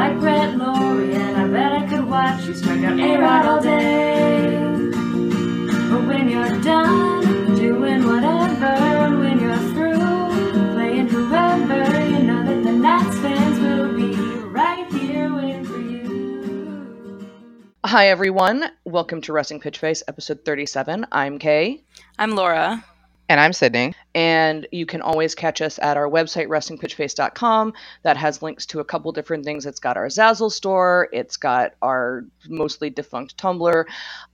like Brett Lawrie, and I bet I could watch you strike out A-Rod all day. But when you're done doing whatever, when you're through playing whoever, you know that the Nats fans will be right here waiting for you. Hi, everyone. Welcome to Resting Pitch Face, episode 37. I'm Kay, I'm Laura. And I'm Sydney. and you can always catch us at our website, restingpitchface.com. That has links to a couple different things. It's got our Zazzle store, it's got our mostly defunct Tumblr.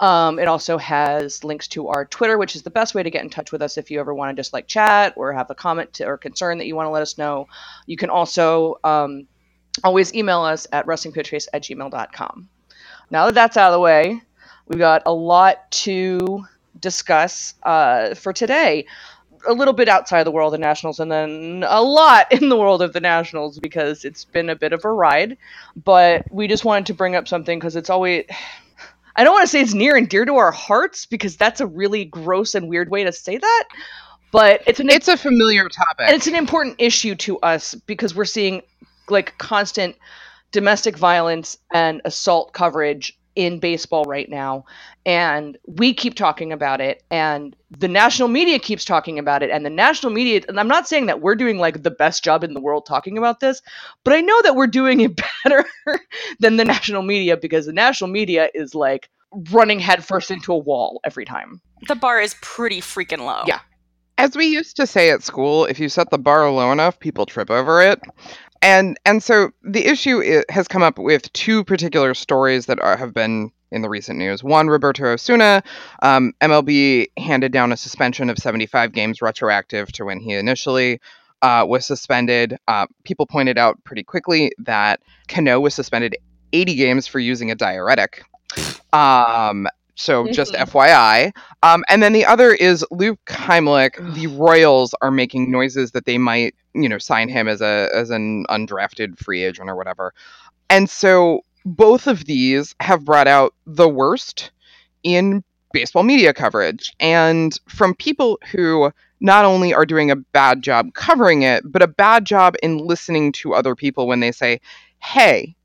Um, it also has links to our Twitter, which is the best way to get in touch with us if you ever want to just like chat or have a comment to, or concern that you want to let us know. You can also um, always email us at restingpitchface at gmail.com. Now that that's out of the way, we've got a lot to discuss uh, for today. A little bit outside the world of the Nationals, and then a lot in the world of the Nationals because it's been a bit of a ride. But we just wanted to bring up something because it's always. I don't want to say it's near and dear to our hearts because that's a really gross and weird way to say that. But it's an It's a familiar topic. and it's an important issue to us because we're seeing like constant domestic violence and assault coverage in baseball right now and we keep talking about it and the national media keeps talking about it and the national media and I'm not saying that we're doing like the best job in the world talking about this but I know that we're doing it better than the national media because the national media is like running headfirst into a wall every time The bar is pretty freaking low. Yeah. As we used to say at school, if you set the bar low enough, people trip over it. And and so the issue has come up with two particular stories that are, have been in the recent news. One, Roberto Osuna, um, MLB handed down a suspension of 75 games retroactive to when he initially uh, was suspended. Uh, people pointed out pretty quickly that Cano was suspended 80 games for using a diuretic. Um, so just Mhm. FYI. Um, and then the other is Luke Heimlich. The Royals are making noises that they might, you know, sign him as a as an undrafted free agent or whatever. And so both of these have brought out the worst in baseball media coverage and from people who not only are doing a bad job covering it, but a bad job in listening to other people when they say, "Hey,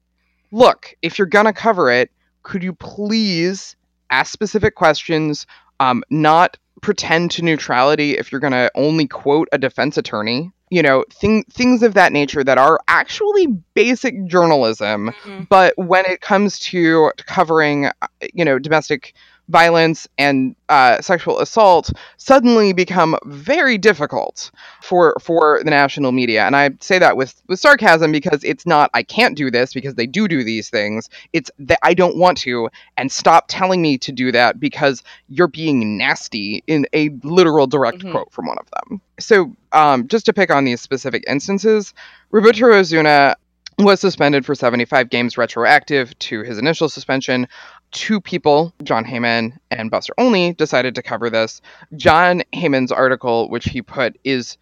look, if you're going to cover it, could you please ask specific questions, um, not pretend to neutrality if you're going to only quote a defense attorney? You know, thing, things of that nature that are actually basic journalism, Mhm. but when it comes to covering, uh, you know, domestic violence and uh, sexual assault, suddenly become very difficult for for the national media. And I say that with with sarcasm because it's not I can't do this because they do do these things. It's that I don't want to, and stop telling me to do that because you're being nasty in a literal direct Mhm. quote from one of them. So, um, just to pick on these specific instances, Roberto Osuna was suspended for 75 games retroactive to his initial suspension. Two people, Jon Heyman and Buster Olney, decided to cover this. Jon Heyman's article, which he put, is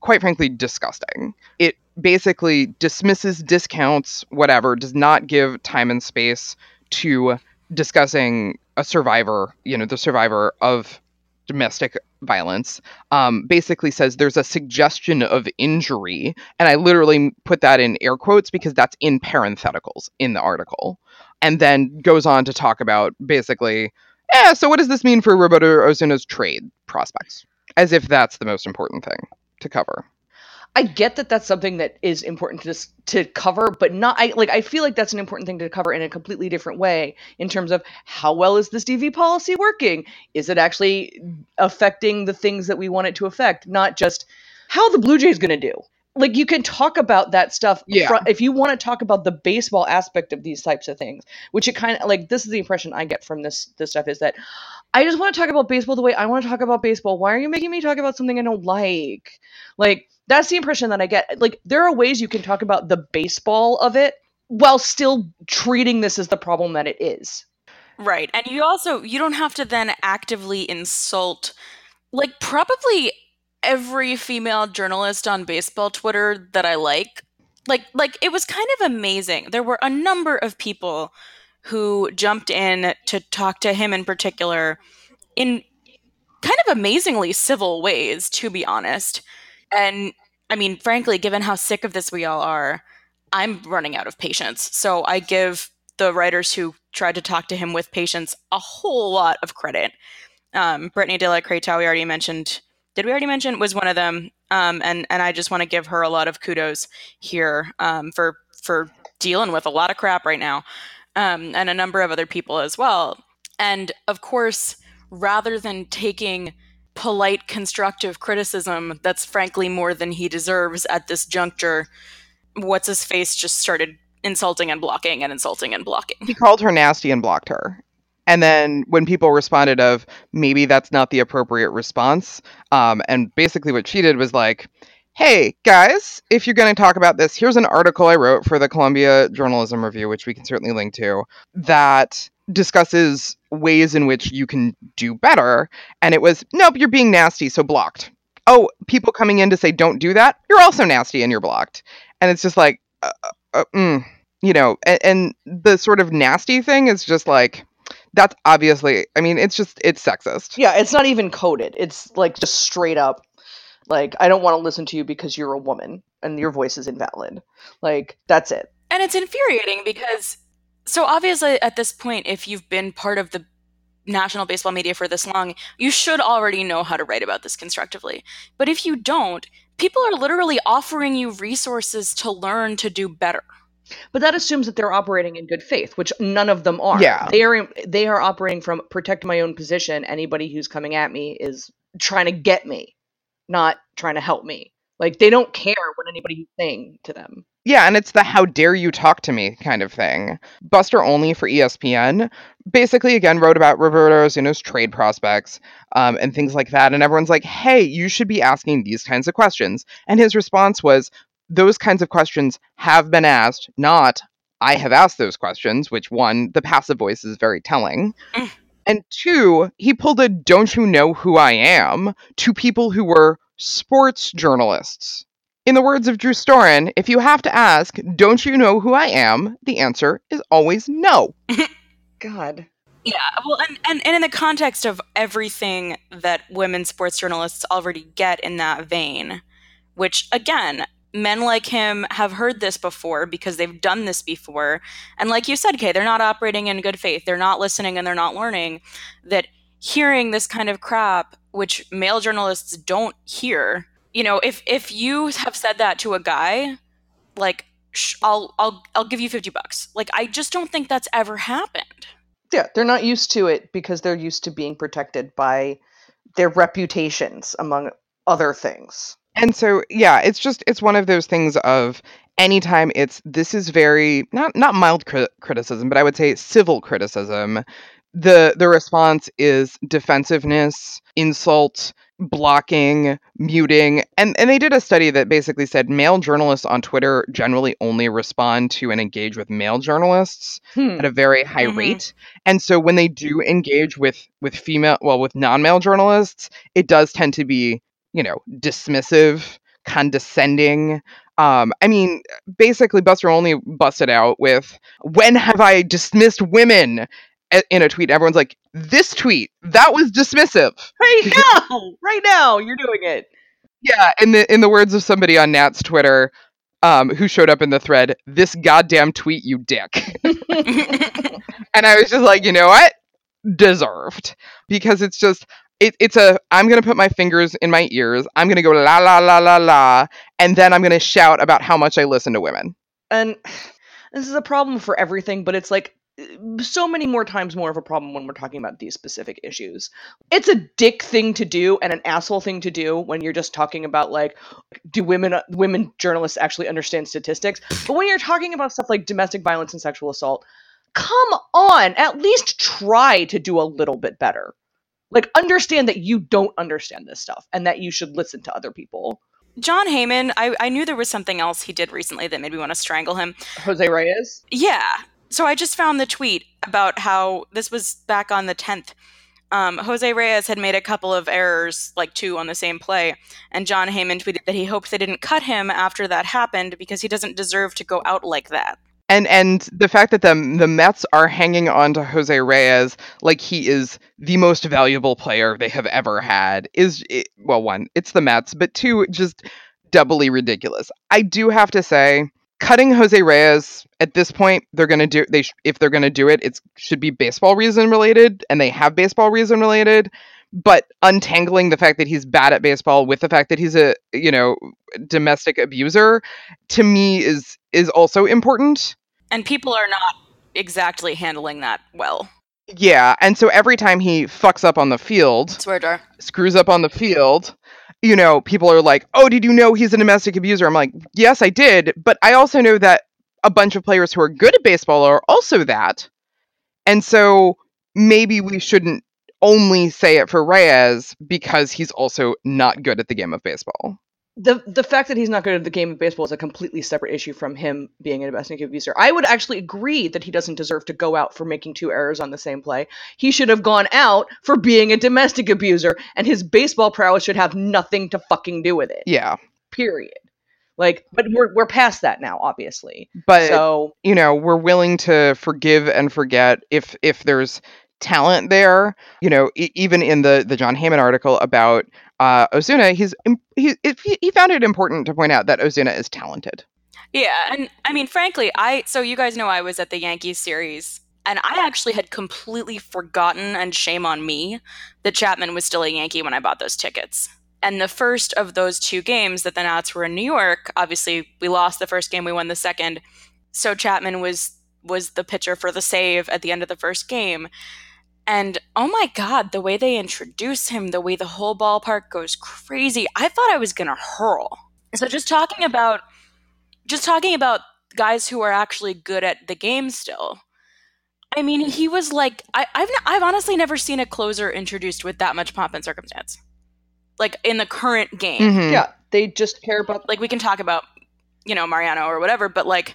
quite frankly disgusting. It basically dismisses, discounts, whatever, does not give time and space to discussing a survivor, you know, the survivor of domestic violence. Um, basically says there's a suggestion of injury, and I literally put that in air quotes because that's in parentheticals in the article, and then goes on to talk about basically, yeah, so what does this mean for Roberto Osuna's trade prospects? As if that's the most important thing to cover. I get that that's something that is important to to cover, but not I like I feel like that's an important thing to cover in a completely different way in terms of how well is this DV policy working? Is it actually affecting the things that we want it to affect, not just how the Blue Jays going to do? Like you can talk about that stuff Yeah. if you want to talk about the baseball aspect of these types of things, which it kind of like this is the impression I get from this this stuff is that I just want to talk about baseball the way I want to talk about baseball. Why are you making me talk about something I don't like? Like that's the impression that I get. Like there are ways you can talk about the baseball of it while still treating this as the problem that it is. Right. And you also you don't have to then actively insult like probably every female journalist on baseball Twitter that I like. Like like it was kind of amazing. There were a number of people who jumped in to talk to him in particular in kind of amazingly civil ways, to be honest. And I mean, frankly, given how sick of this we all are, I'm running out of patience. So I give the writers who tried to talk to him with patience a whole lot of credit. Um, Britni De La Cretaz, we already mentioned. Did we already mention was one of them? Um, and and I just want to give her a lot of kudos here um, for for dealing with a lot of crap right now, um, and a number of other people as well. And of course, rather than taking polite, constructive criticism that's frankly more than he deserves at this juncture, what's his face just started insulting and blocking and insulting and blocking. He called her nasty and blocked her. And then when people responded of maybe that's not the appropriate response, um, and basically what she did was like, hey guys, if you're going to talk about this, here's an article I wrote for the Columbia Journalism Review, which we can certainly link to, that discusses ways in which you can do better. And it was, nope, you're being nasty, so blocked. Oh, people coming in to say don't do that, you're also nasty and you're blocked. And it's just like, uh, uh, mm, you know, and, and the sort of nasty thing is just like, that's obviously, I mean, it's just, it's sexist. Yeah, it's not even coded. It's like just straight up like I don't want to listen to you because you're a woman and your voice is invalid. Like that's it. And it's infuriating because so obviously at this point if you've been part of the national baseball media for this long, you should already know how to write about this constructively. But if you don't, people are literally offering you resources to learn to do better. But that assumes that they're operating in good faith, which none of them are. Yeah. They are they are operating from protect my own position. Anybody who's coming at me is trying to get me, not trying to help me. Like they don't care what anybody's saying to them. Yeah, and it's the how dare you talk to me kind of thing. Buster Olney for ESPN basically again wrote about Roberto Osuna's trade prospects um, and things like that. And everyone's like, hey, you should be asking these kinds of questions. And his response was, those kinds of questions have been asked, not I have asked those questions, which one, the passive voice is very telling. Mm. And two, he pulled a don't you know who I am to people who were sports journalists. In the words of Drew Storen, if you have to ask, don't you know who I am? The answer is always no. God. Yeah, well, and, and, and in the context of everything that women sports journalists already get in that vein, which again, men like him have heard this before because they've done this before. And like you said, Kay, they're not operating in good faith. They're not listening and they're not learning that hearing this kind of crap, which male journalists don't hear, you know, if if you have said that to a guy, like sh- I'll I'll I'll give you 50 bucks. Like I just don't think that's ever happened. Yeah, they're not used to it because they're used to being protected by their reputations, among other things. And so, yeah, it's just it's one of those things of anytime it's this is very not not mild cri- criticism, but I would say civil criticism. The the response is defensiveness, insult, blocking, muting. And and they did a study that basically said male journalists on Twitter generally only respond to and engage with male journalists Hmm. at a very high Mhm. rate. And so when they do engage with with female well with non-male journalists, it does tend to be, you know, dismissive, condescending. Um, I mean, basically Buster Olney busted out with when have I dismissed women in a tweet. Everyone's like, this tweet, that was dismissive. Right now, right now, you're doing it. Yeah, in the in the words of somebody on Nat's Twitter, um, who showed up in the thread, this goddamn tweet, you dick. and I was just like, you know what? Deserved. Because it's just it, it's a I'm gonna put my fingers in my ears, I'm gonna go la la la la la, and then I'm gonna shout about how much I listen to women. And this is a problem for everything, but it's like uh, so many more times more of a problem when we're talking about these specific issues. It's a dick thing to do and an asshole thing to do when you're just talking about like do women uh, women journalists actually understand statistics? But when you're talking about stuff like domestic violence and sexual assault, come on, at least try to do a little bit better. Like understand that you don't understand this stuff and that you should listen to other people. Jon Heyman, I, I knew there was something else he did recently that made me want to strangle him. Jose Reyes? Yeah. So I just found the tweet about how this was back on the 10th. Um, Jose Reyes had made a couple of errors, like two on the same play, and Jon Heyman tweeted that he hoped they didn't cut him after that happened because he doesn't deserve to go out like that. And and the fact that the the Mets are hanging on to Jose Reyes like he is the most valuable player they have ever had is i well one it's the Mets but two just doubly ridiculous. I do have to say cutting Jose Reyes at this point, they're gonna do they sh- if they're gonna do it, it should be baseball reason related, and they have baseball reason related. But untangling the fact that he's bad at baseball with the fact that he's a you know domestic abuser, to me is is also important. And people are not exactly handling that well. Yeah, and so every time he fucks up on the field, Swear jar. screws up on the field, you know, people are like, "Oh, did you know he's a domestic abuser?" I'm like, "Yes, I did, but I also know that a bunch of players who are good at baseball are also that." And so maybe we shouldn't only say it for Reyes because he's also not good at the game of baseball. The the fact that he's not good at the game of baseball is a completely separate issue from him being a domestic abuser. I would actually agree that he doesn't deserve to go out for making two errors on the same play. He should have gone out for being a domestic abuser, and his baseball prowess should have nothing to fucking do with it. Yeah, Period. Like, but we're we're past that now, obviously. but so you know, we're willing to forgive and forget if if there's talent there. You know, e- even in the the Jon Heyman article about uh, Osuna, he's he he found it important to point out that Osuna is talented. Yeah, and I mean, frankly, I so you guys know I was at the Yankees series, and I actually had completely forgotten, and shame on me, that Chapman was still a Yankee when I bought those tickets. And the first of those two games that the Nats were in New York, obviously we lost the first game, we won the second. So Chapman was was the pitcher for the save at the end of the first game. And oh my god, the way they introduce him, the way the whole ballpark goes crazy. I thought I was going to hurl. So just talking about just talking about guys who are actually good at the game still. I mean, he was like I, I've n- I've honestly never seen a closer introduced with that much pomp and circumstance, like in the current game. Mhm. yeah, they just care about Like we can talk about, you know, Mariano or whatever, but like,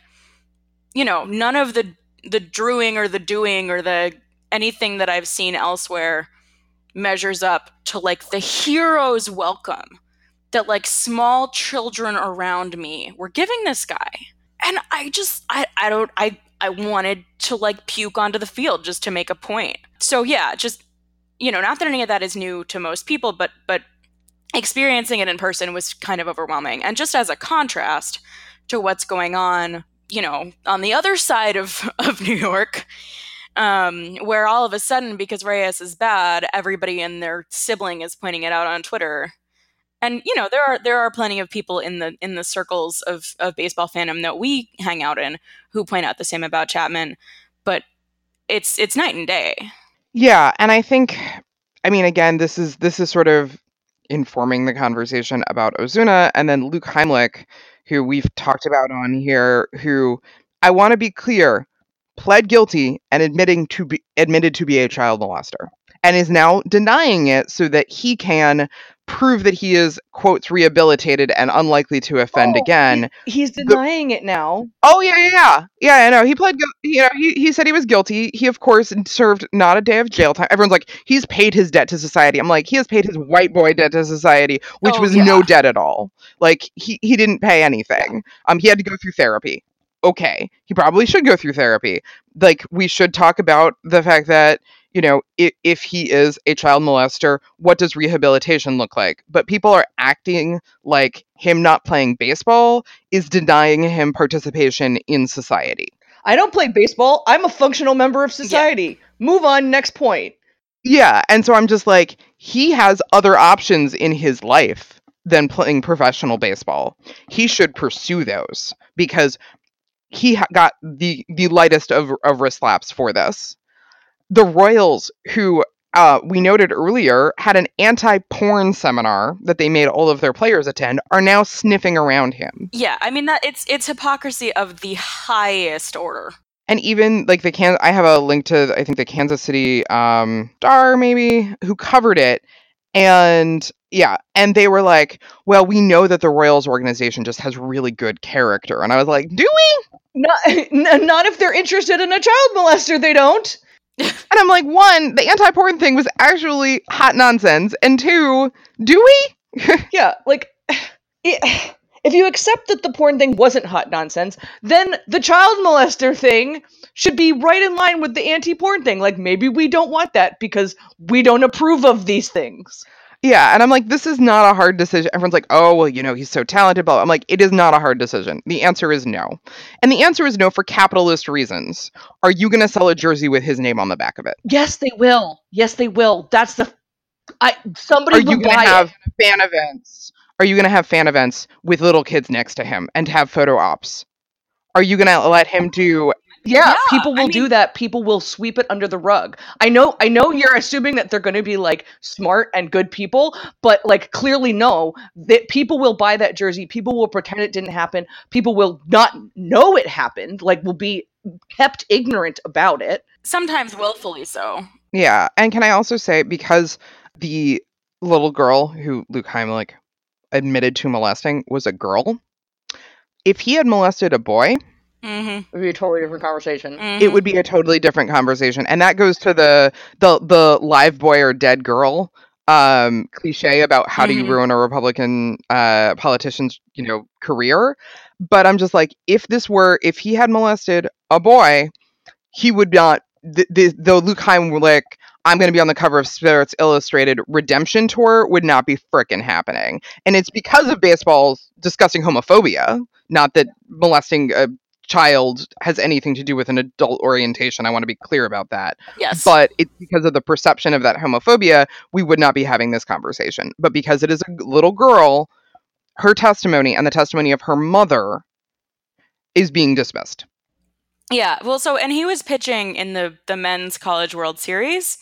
you know, none of the the drewing or the doing or the anything that I've seen elsewhere measures up to like the hero's welcome that like small children around me were giving this guy. And I just I I don't I I wanted to like puke onto the field just to make a point. So yeah, just you know, not that any of that is new to most people, but but experiencing it in person was kind of overwhelming. And just as a contrast to what's going on, you know, on the other side of of New York, um, where all of a sudden, because Reyes is bad, everybody and their sibling is pointing it out on Twitter. And you know, there are there are plenty of people in the in the circles of, of baseball fandom that we hang out in who point out the same about Chapman, but it's it's night and day. Yeah, and I think, I mean, again, this is this is sort of informing the conversation about Osuna, and then Luke Heimlich, who we've talked about on here, who I want to be clear, pled guilty and admitting to be admitted to be a child molester, and is now denying it so that he can prove that he is quotes rehabilitated and unlikely to offend Oh, again. he- he's denying it now. Oh yeah, yeah, yeah, yeah. I know. He pled. You know, he he said he was guilty. He of course served not a day of jail time. Everyone's like, he's paid his debt to society. I'm like, he has paid his white boy debt to society, which Oh, was yeah. no debt at all. Like he he didn't pay anything. Um, he had to go through therapy. Okay, he probably should go through therapy. Like we should talk about the fact that you know if, if he is a child molester, what does rehabilitation look like? But people are acting like him not playing baseball is denying him participation in society. I don't play baseball. I'm a functional member of society. Move on. Next point. Yeah, and so I'm just like he has other options in his life than playing professional baseball. He should pursue those because he ha- got the the lightest of of wrist slaps for this. The Royals, who uh, we noted earlier, had an anti-porn seminar that they made all of their players attend, are now sniffing around him. Yeah, I mean that it's it's hypocrisy of the highest order. and even like the can i have a link to i think the kansas city um star maybe who covered it and yeah and they were like well we know that the royals organization just has really good character and i was like do we Not, not if they're interested in a child molester. They don't. and i'm like one the anti-porn thing was actually hot nonsense and two do we Yeah, like it, if you accept that the porn thing wasn't hot nonsense, then the child molester thing should be right in line with the anti-porn thing. Like maybe we don't want that because we don't approve of these things. Yeah, and I'm like, this is not a hard decision. Everyone's like, oh, well, you know, he's so talented. But I'm like, it is not a hard decision. The answer is no. And the answer is no for capitalist reasons. Are you going to sell a jersey with his name on the back of it? Yes, they will. Yes, they will. That's the. I somebody Are you going to buy have it. fan events? Are you going to have fan events with little kids next to him and have photo ops? Are you going to let him do Yeah, Yeah, people I will do that. People will sweep it under the rug. I know. I know you're assuming that they're going to be like smart and good people, but like clearly no. That people will buy that jersey. People will pretend it didn't happen. People will not know it happened. Like will be kept ignorant about it. Sometimes willfully so. Yeah, and can I also say because the little girl who Luke Heimlich admitted to molesting was a girl, if he had molested a boy, Mm-hmm. It would be a totally different conversation. it would be a totally different conversation, and that goes to the the the live boy or dead girl um cliche about how do you Mhm. ruin a republican uh politician's you know career but i'm just like if this were if he had molested a boy he would not the, the, the luke heimlich i'm going to be on the cover of sports illustrated redemption tour would not be frickin' happening and it's because of baseball's discussing homophobia not that molesting a child has anything to do with an adult orientation i want to be clear about that Yes. but it's because of the perception of that homophobia we would not be having this conversation but because it is a little girl her testimony and the testimony of her mother is being dismissed Yeah, well, so and he was pitching in the the men's college World Series,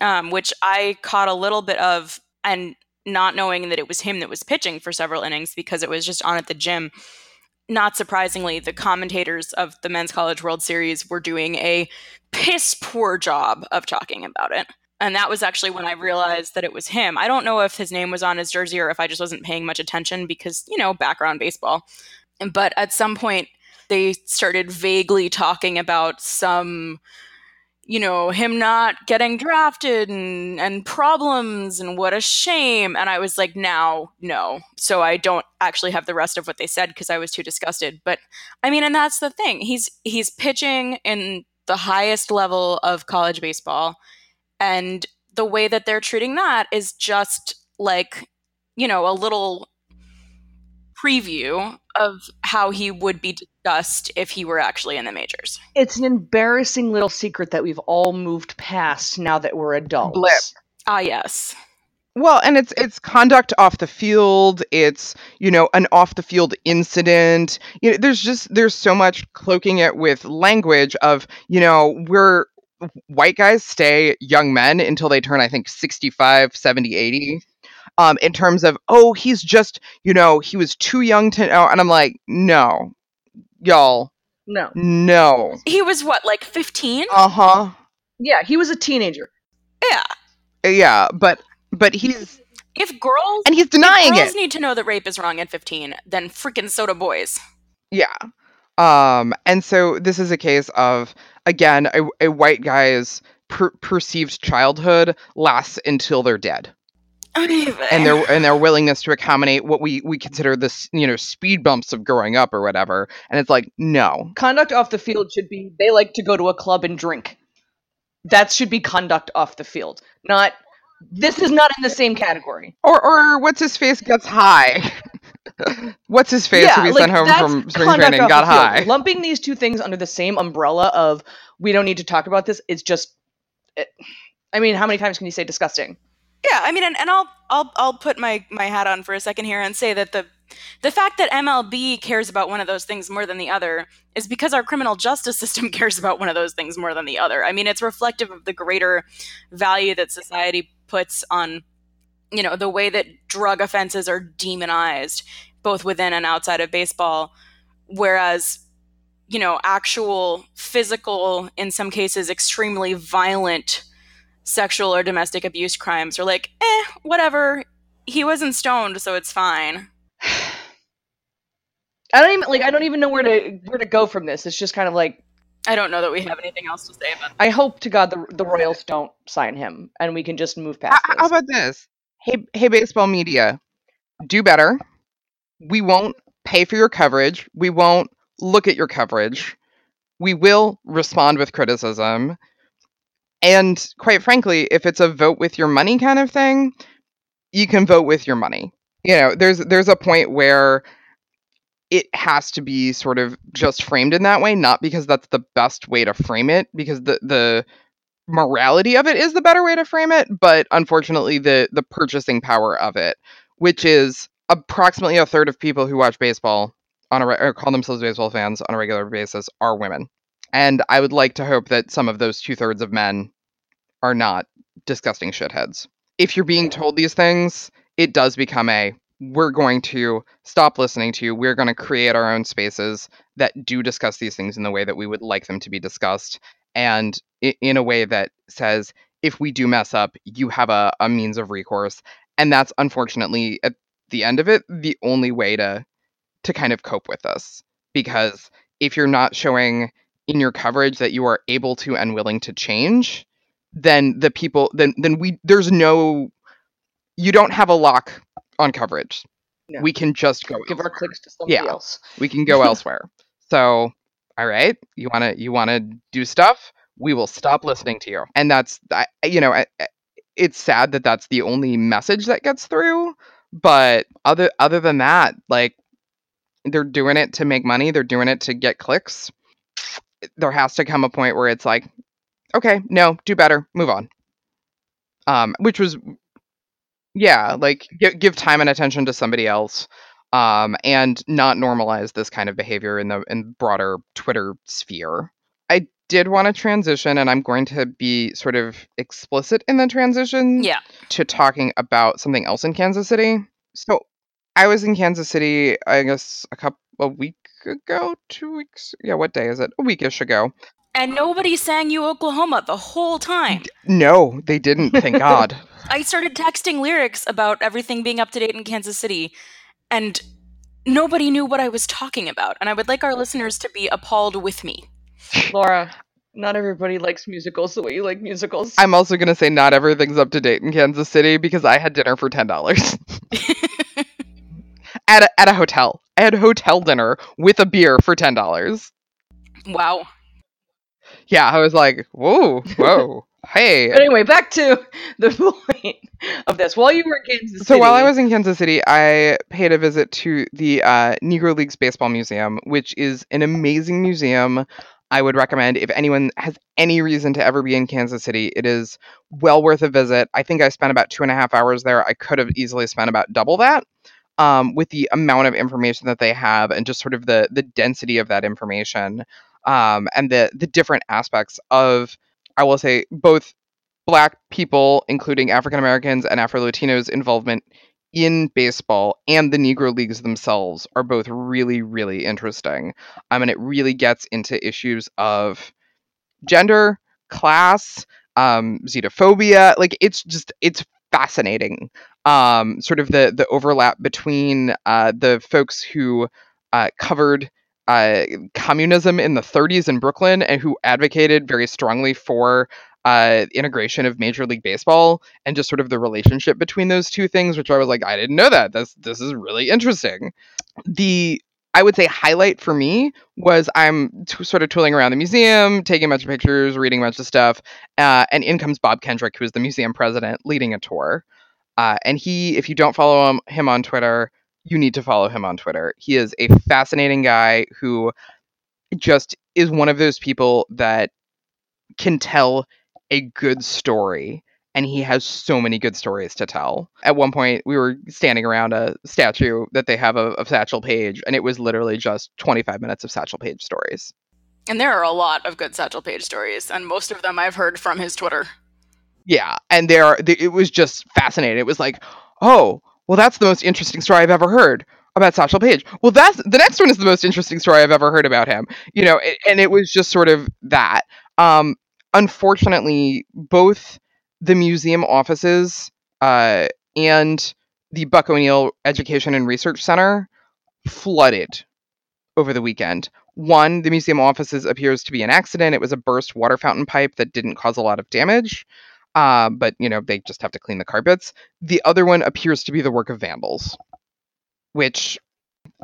um, which I caught a little bit of, and not knowing that it was him that was pitching for several innings because it was just on at the gym. Not surprisingly, the commentators of the men's college World Series were doing a piss poor job of talking about it. And that was actually when I realized that it was him. I don't know if his name was on his jersey or if I just wasn't paying much attention because, you know, background baseball. But at some point, they started vaguely talking about some you know him not getting drafted and and problems and what a shame. And i was like now no. So i don't actually have the rest of what they said because i was too disgusted. But i mean and that's the thing. He's he's pitching in the highest level of college baseball. And the way that they're treating that is just like you know a little preview of how he would be discussed if he were actually in the majors. It's an embarrassing little secret that we've all moved past now that we're adults. Blip. Ah, yes. Well, and it's it's conduct off the field. It's you know an off the field incident. You know, there's just there's so much cloaking it with language of you know we're white guys stay young men until they turn I think 65, 70, 80. Um, in terms of oh he's just you know he was too young to know, and I'm like no, y'all No. no. He was what, like 15? Uh huh. Yeah, he was a teenager. yeah. Yeah, but but he's If girls and he's denying if it. girls need to know that rape is wrong at 15, then freaking soda boys. Yeah. Um, and so this is a case of again a, a white guy's per- perceived childhood lasts until they're dead, and their and their willingness to accommodate what we we consider this you know speed bumps of growing up or whatever. And it's like no, Conduct off the field should be they like to go to a club and drink. That should be conduct off the field. Not this is not in the same category. or or what's his face gets high. what's his face who we like, sent home from spring training got high. Lumping these two things under the same umbrella of we don't need to talk about this it's just. It, I mean, how many times can you say disgusting? Yeah, I mean, and, and I'll I'll I'll put my my hat on for a second here and say that the the fact that MLB cares about one of those things more than the other is because our criminal justice system cares about one of those things more than the other. I mean, it's reflective of the greater value that society puts on you know the way that drug offenses are demonized both within and outside of baseball whereas you know actual physical in some cases extremely violent sexual or domestic abuse crimes are like, eh, whatever. He wasn't stoned, so it's fine. I don't even like. I don't even know where to where to go from this. It's just kind of like I don't know that we have anything else to say about I hope to God the the Royals don't sign him and we can just move past how this. about this? Hey, hey, baseball media, do better. We won't pay for your coverage. We won't look at your coverage. We will respond with criticism. And quite frankly, if it's a vote with your money kind of thing, you can vote with your money. You know, there's there's a point where it has to be sort of just framed in that way, not because that's the best way to frame it, because the the morality of it is the better way to frame it, but unfortunately the the purchasing power of it, which is approximately a third of people who watch baseball on a re- or call themselves baseball fans on a regular basis are women. And I would like to hope that some of those two thirds of men are not disgusting shitheads. If you're being told these things, it does become a we're going to stop listening to you. We're going to create our own spaces that do discuss these things in the way that we would like them to be discussed and in a way that says if we do mess up, you have a, a means of recourse. And that's unfortunately at the end of it the only way to to kind of cope with this because if you're not showing in your coverage that you are able to and willing to change, then the people then then we there's no you don't have a lock on coverage. No. We can just go Give our clicks to somebody Yeah. else. we can go elsewhere. So, all right, you want to you want to do stuff, we will stop listening to you. And that's I, you know, I- it's sad that that's the only message that gets through, but other other than that, like they're doing it to make money, they're doing it to get clicks. There has to come a point where it's like, okay, no, do better, move on. Um, which was yeah, like give, give time and attention to somebody else um, and not normalize this kind of behavior in the in broader Twitter sphere. I did want to transition, and I'm going to be sort of explicit in the transition Yeah. to talking about something else in Kansas City. So I was in Kansas City, I guess a couple a week ago, two weeks. Yeah, what day is it? A weekish ago. And nobody sang you Oklahoma the whole time. No, they didn't. Thank God. I started texting lyrics about everything being up to date in Kansas City, and nobody knew what I was talking about. And I would like our listeners to be appalled with me. Laura, not everybody likes musicals the way you like musicals. I'm also gonna say not everything's up to date in Kansas City because I had dinner for ten dollars at a, at a hotel. I had hotel dinner with a beer for ten dollars. Wow. Yeah, I was like, whoa, whoa, hey. But anyway, back to the point of this. While you were in Kansas So while I was in Kansas City, I paid a visit to the uh, Negro Leagues Baseball Museum, which is an amazing museum. I would recommend if anyone has any reason to ever be in Kansas City. It is well worth a visit. I think I spent about two and a half hours there. I could have easily spent about double that. Um, with the amount of information that they have and just sort of the the density of that information um, and the the different aspects of I will say both black people, including African Americans and Afro Latinos involvement in baseball and the Negro Leagues themselves are both really, really interesting. I mean, it really gets into issues of gender, class, um, xenophobia. Like, it's just, it's fascinating. Um, sort of the the overlap between uh, the folks who uh, covered uh, communism in the 30s in Brooklyn and who advocated very strongly for uh, integration of Major League Baseball and just sort of the relationship between those two things, which I was like, I didn't know that. This this is really interesting. The I would say highlight for me was I'm t- sort of tooling around the museum, taking a bunch of pictures, reading a bunch of stuff, uh, and in comes Bob Kendrick, who is the museum president, leading a tour. Uh, and he, if you don't follow him, him on Twitter, you need to follow him on Twitter. He is a fascinating guy who just is one of those people that can tell a good story and he has so many good stories to tell. At one point, we were standing around a statue that they have of, of Satchel Paige, and it was literally just 25 minutes of Satchel Paige stories. And there are a lot of good Satchel Paige stories, and most of them I've heard from his Twitter. Yeah, and there, are, it was just fascinating. It was like, oh, well, that's the most interesting story I've ever heard about Satchel Paige. Well, that's the next one is the most interesting story I've ever heard about him. You know, and it was just sort of that. Um, unfortunately, both the museum offices uh, and the Buck O'Neil Education and Research Center flooded over the weekend. One, the museum offices appears to be an accident. It was a burst water fountain pipe that didn't cause a lot of damage, uh, but you know they just have to clean the carpets. The other one appears to be the work of vandals, which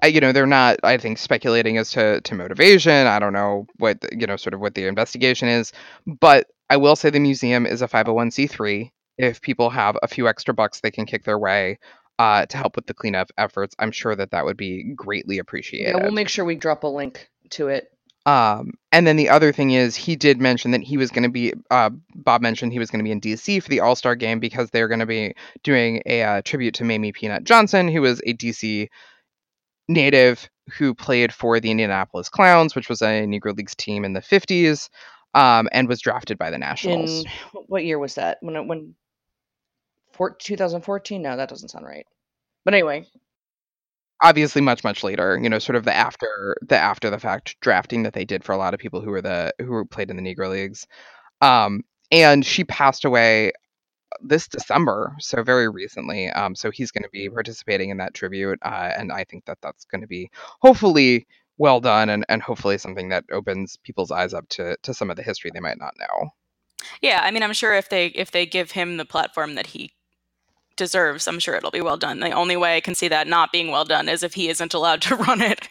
I, you know they're not. I think speculating as to to motivation. I don't know what you know, sort of what the investigation is, but I will say the museum is a 501c3 if people have a few extra bucks they can kick their way uh, to help with the cleanup efforts, I'm sure that that would be greatly appreciated. Yeah, we'll make sure we drop a link to it. Um, and then the other thing is, he did mention that he was going to be. Uh, Bob mentioned he was going to be in DC for the All Star game because they're going to be doing a uh, tribute to Mamie Peanut Johnson, who was a DC native who played for the Indianapolis Clowns, which was a Negro Leagues team in the 50s, um, and was drafted by the Nationals. In what year was that? When when 2014? No, that doesn't sound right. But anyway, obviously much much later you know sort of the after the after the fact drafting that they did for a lot of people who were the who played in the negro leagues um and she passed away this december so very recently um so he's going to be participating in that tribute uh, and i think that that's going to be hopefully well done and, and hopefully something that opens people's eyes up to to some of the history they might not know Yeah, I mean, I'm sure if they if they give him the platform that he deserves, I'm sure it'll be well done. The only way I can see that not being well done is if he isn't allowed to run it.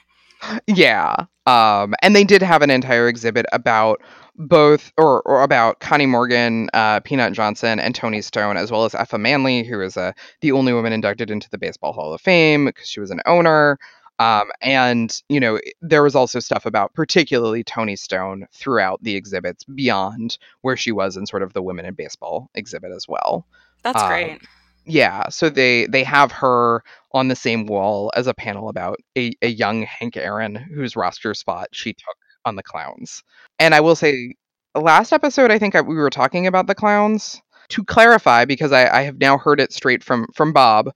Yeah. Um, and they did have an entire exhibit about both, or, or about Connie Morgan, uh, Peanut Johnson, and Toni Stone, as well as Effa Manley, who is uh, the only woman inducted into the Baseball Hall of Fame because she was an owner. Um, and, you know, there was also stuff about particularly Toni Stone throughout the exhibits beyond where she was in sort of the Women in Baseball exhibit as well. That's Um, great. Yeah, so they they have her on the same wall as a panel about a, a young Hank Aaron whose roster spot she took on the clowns. And I will say, last episode I think I, we were talking about the clowns. To clarify, because I, I have now heard it straight from from Bob,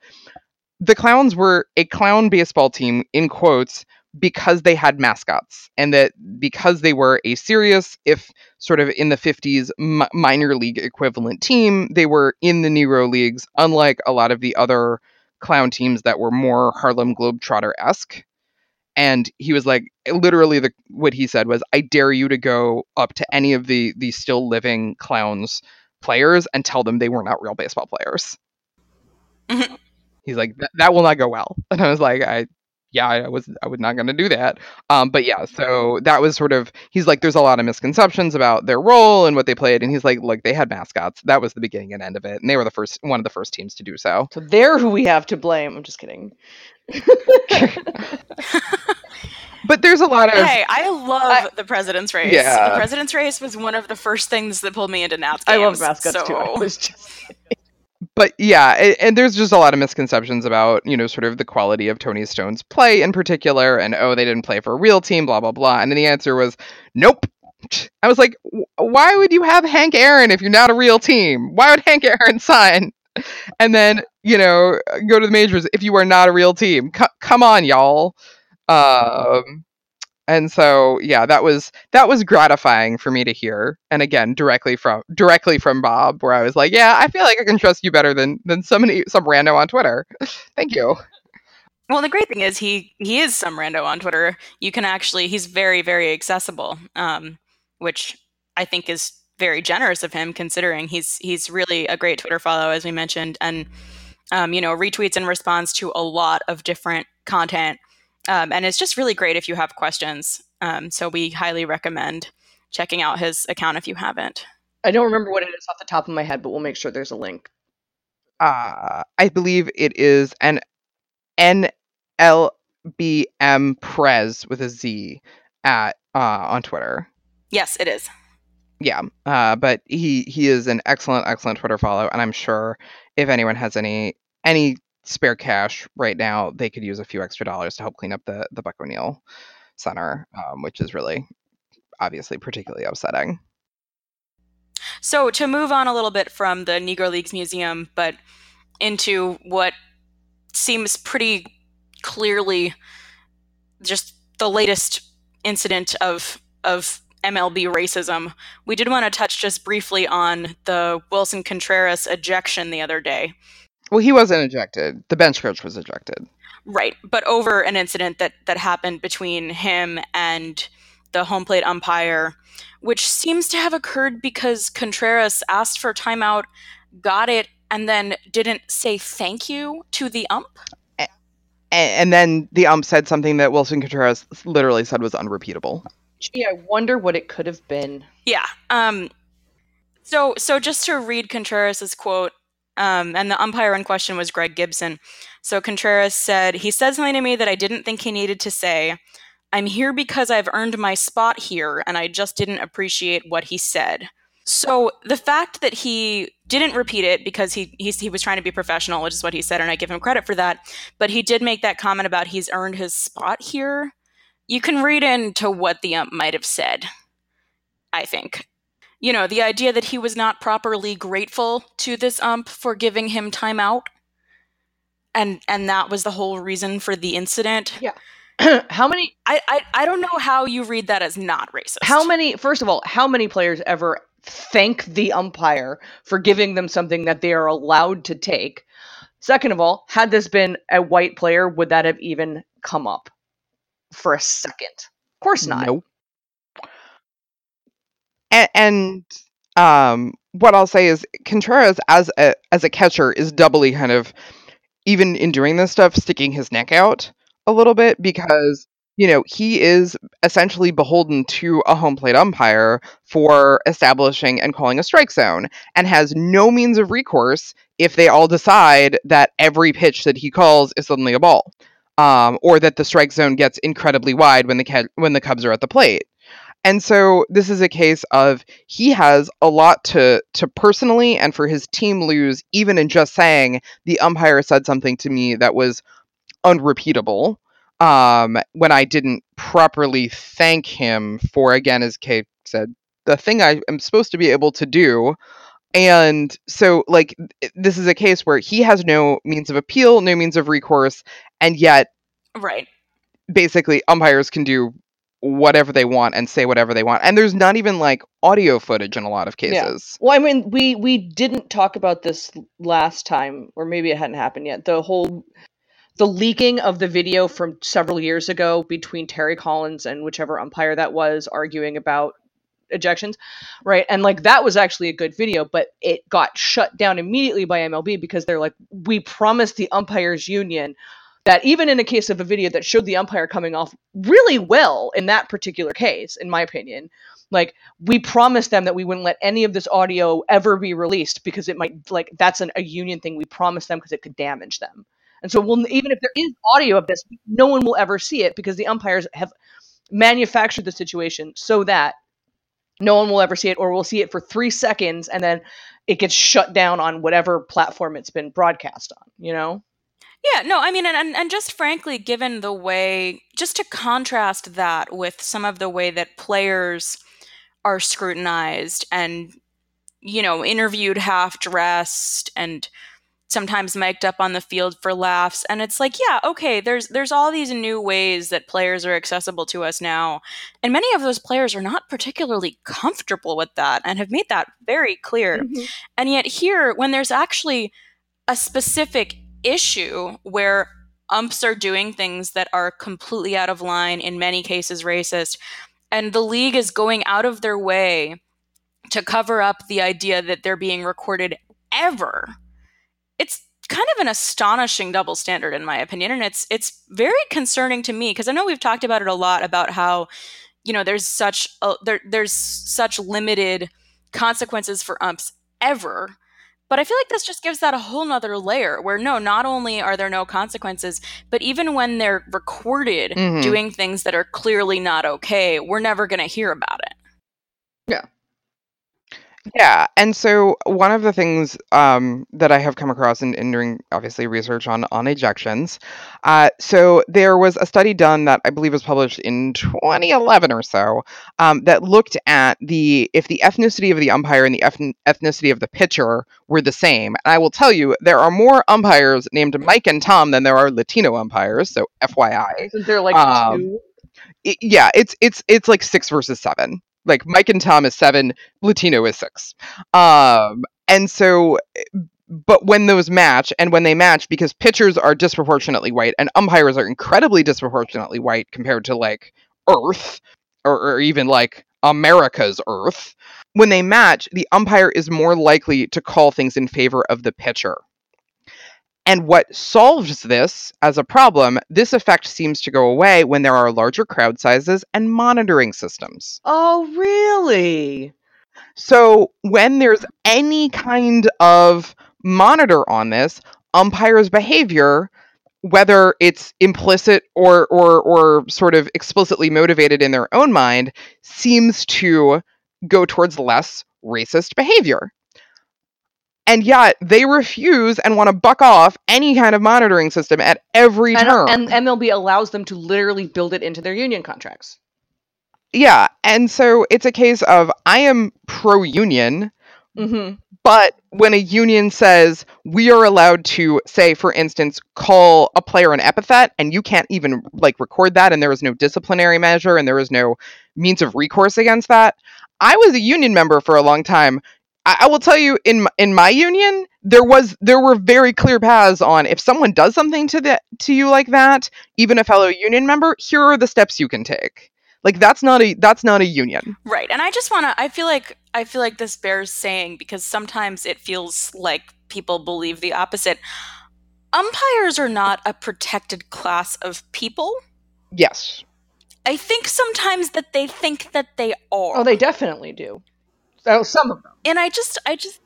the clowns were a clown baseball team in quotes because they had mascots and that because they were a serious if sort of in the 50s mi- minor league equivalent team they were in the negro leagues unlike a lot of the other clown teams that were more harlem globetrotter-esque. And he was like literally the what he said was i dare you to go up to any of the the still living clowns players and tell them they were not real baseball players. Mhm. he's like that, that will not go well. And i was like i yeah i was i was not going to do that um but yeah so that was sort of he's like there's a lot of misconceptions about their role and what they played and he's like look they had mascots that was the beginning and end of it and they were the first one of the first teams to do so so they're who we have to blame. I'm just kidding. but there's a lot of Hey, I love the president's race. Yeah. The president's race was one of the first things that pulled me into Nats games. I love mascots too. I so- was just but yeah, and, and there's just a lot of misconceptions about you know sort of the quality of Toni Stone's play in particular, and oh they didn't play for a real team, blah blah blah. And then the answer was nope. I was like, why would you have Hank Aaron if you're not a real team? Why would Hank Aaron sign? And then you know go to the majors if you are not a real team. C- come on, y'all. Um, and so yeah that was that was gratifying for me to hear and again directly from directly from bob where i was like yeah i feel like i can trust you better than than somebody some rando on twitter. Thank you. Well, the great thing is he he is some rando on Twitter. You can actually he's very very accessible, um, which I think is very generous of him considering he's he's really a great Twitter follow as we mentioned, and um, you know retweets in response to a lot of different content, um, and it's just really great if you have questions. Um, so we highly recommend checking out his account if you haven't. I don't remember what it is off the top of my head, but we'll make sure there's a link. uh i believe it is an nlbm prez with a z at uh on twitter Yes, it is. yeah uh but he he is an excellent excellent twitter follow and i'm sure if anyone has any any spare cash right now they could use a few extra dollars to help clean up the the buck o'neil center um, which is really obviously particularly upsetting So to move on a little bit from the Negro Leagues Museum, but into what seems pretty clearly just the latest incident of of MLB racism, we did want to touch just briefly on the Willson Contreras ejection the other day. Well he wasn't ejected the bench coach was ejected Right, but over an incident that that happened between him and the home plate umpire, which seems to have occurred because Contreras asked for timeout, got it, and then didn't say thank you to the ump. and, and then the ump said something that willson contreras literally said was unrepeatable Gee, I wonder what it could have been. Yeah. Um. So so just to read Contreras' quote, Um, and the umpire in question was Greg Gibson. So Contreras said, He said something to me that I didn't think he needed to say. I'm here because I've earned my spot here, and I just didn't appreciate what he said. So the fact that he didn't repeat it because he, he he was trying to be professional, which is what he said, and I give him credit for that. But he did make that comment about he's earned his spot here. You can read into what the ump might have said. I think, you know, the idea that he was not properly grateful to this ump for giving him time out, and and that was the whole reason for the incident. Yeah. how many I, I I don't know how you read that as not racist. how many first of all, how many players ever thank the umpire for giving them something that they are allowed to take? Second of all, had this been a white player, would that have even come up for a second? Of course not. Nope. And, and um, what I'll say is Contreras as a as a catcher is doubly kind of even in doing this stuff sticking his neck out a little bit because you know he is essentially beholden to a home plate umpire for establishing and calling a strike zone and has no means of recourse if they all decide that every pitch that he calls is suddenly a ball um, or that the strike zone gets incredibly wide when the when the Cubs are at the plate. And so this is a case of he has a lot to to personally and for his team lose even in just saying the umpire said something to me that was unrepeatable um, when I didn't properly thank him for again as Kate said the thing I am supposed to be able to do and so like this is a case where he has no means of appeal no means of recourse and yet right? basically umpires can do whatever they want and say whatever they want and there's not even like audio footage in a lot of Yeah. cases Well, I mean, we we didn't talk about this last time, or maybe it hadn't happened yet. The whole the leaking of the video from several years ago between Terry Collins and whichever umpire that was arguing about ejections, right? And like that was actually a good video, but it got shut down immediately by MLB because they're like, we promised the umpires union that even in a case of a video that showed the umpire coming off really well in that particular case, in my opinion, like we promised them that we wouldn't let any of this audio ever be released because it might like that's an, a union thing. We promised them because it could damage them. And so we'll even if there is audio of this no one will ever see it because the umpires have manufactured the situation so that no one will ever see it or we'll see it for three seconds and then it gets shut down on whatever platform it's been broadcast on you know Yeah, no, I mean, and, and, just frankly, given the way, just to contrast that with some of the way that players are scrutinized and, you know, interviewed half dressed and sometimes mic'd up on the field for laughs. And it's like, yeah, okay, there's there's all these new ways that players are accessible to us now. And many of those players are not particularly comfortable with that and have made that very clear. Mm-hmm. And yet here, when there's actually a specific issue where umps are doing things that are completely out of line, in many cases racist, and the league is going out of their way to cover up the idea that they're being recorded ever. It's kind of an astonishing double standard in my opinion and it's it's very concerning to me because I know we've talked about it a lot about how you know there's such a, there there's such limited consequences for umps ever but I feel like this just gives that a whole nother layer where no, not only are there no consequences, but even when they're recorded Mhm. doing things that are clearly not okay, we're never going to hear about it. Yeah, and so one of the things um, that I have come across in, in doing obviously research on on ejections, uh, so there was a study done that I believe was published in 2011 or so um, that looked at the if the ethnicity of the umpire and the ethn- ethnicity of the pitcher were the same. And I will tell you, there are more umpires named Mike and Tom than there are Latino umpires. So FYI, isn't there like Um, two it, yeah, it's it's it's like six versus seven. Like Mike and Tom is seven, Latino is six. Um, and so, but when those match, and when they match, because pitchers are disproportionately white and umpires are incredibly disproportionately white compared to like Earth or, or even like America's Earth, when they match, the umpire is more likely to call things in favor of the pitcher. And what solves this as a problem, this effect seems to go away when there are larger crowd sizes and monitoring systems. oh really So when there's any kind of monitor on this umpires' behavior, whether it's implicit or or or sort of explicitly motivated in their own mind, seems to go towards less racist behavior. And yet they refuse and want to buck off any kind of monitoring system at every And, turn. and MLB allows them to literally build it into their union contracts. yeah, and so it's a case of I am pro union, Mm-hmm. But when a union says we are allowed to say, for instance, call a player an epithet, and you can't even like record that, and there is no disciplinary measure, and there is no means of recourse against that. I was a union member for a long time. I, I will tell you, in in my union, there was there were very clear paths on if someone does something to the to you like that, even a fellow union member, here are the steps you can take. Like that's not a that's not a union. Right. And I just want to I feel like I feel like this bears saying because sometimes it feels like people believe the opposite. Umpires are not a protected class of people. Yes. I think sometimes that they think that they oh, are. Oh, they definitely do. Oh, some of them. And I just I just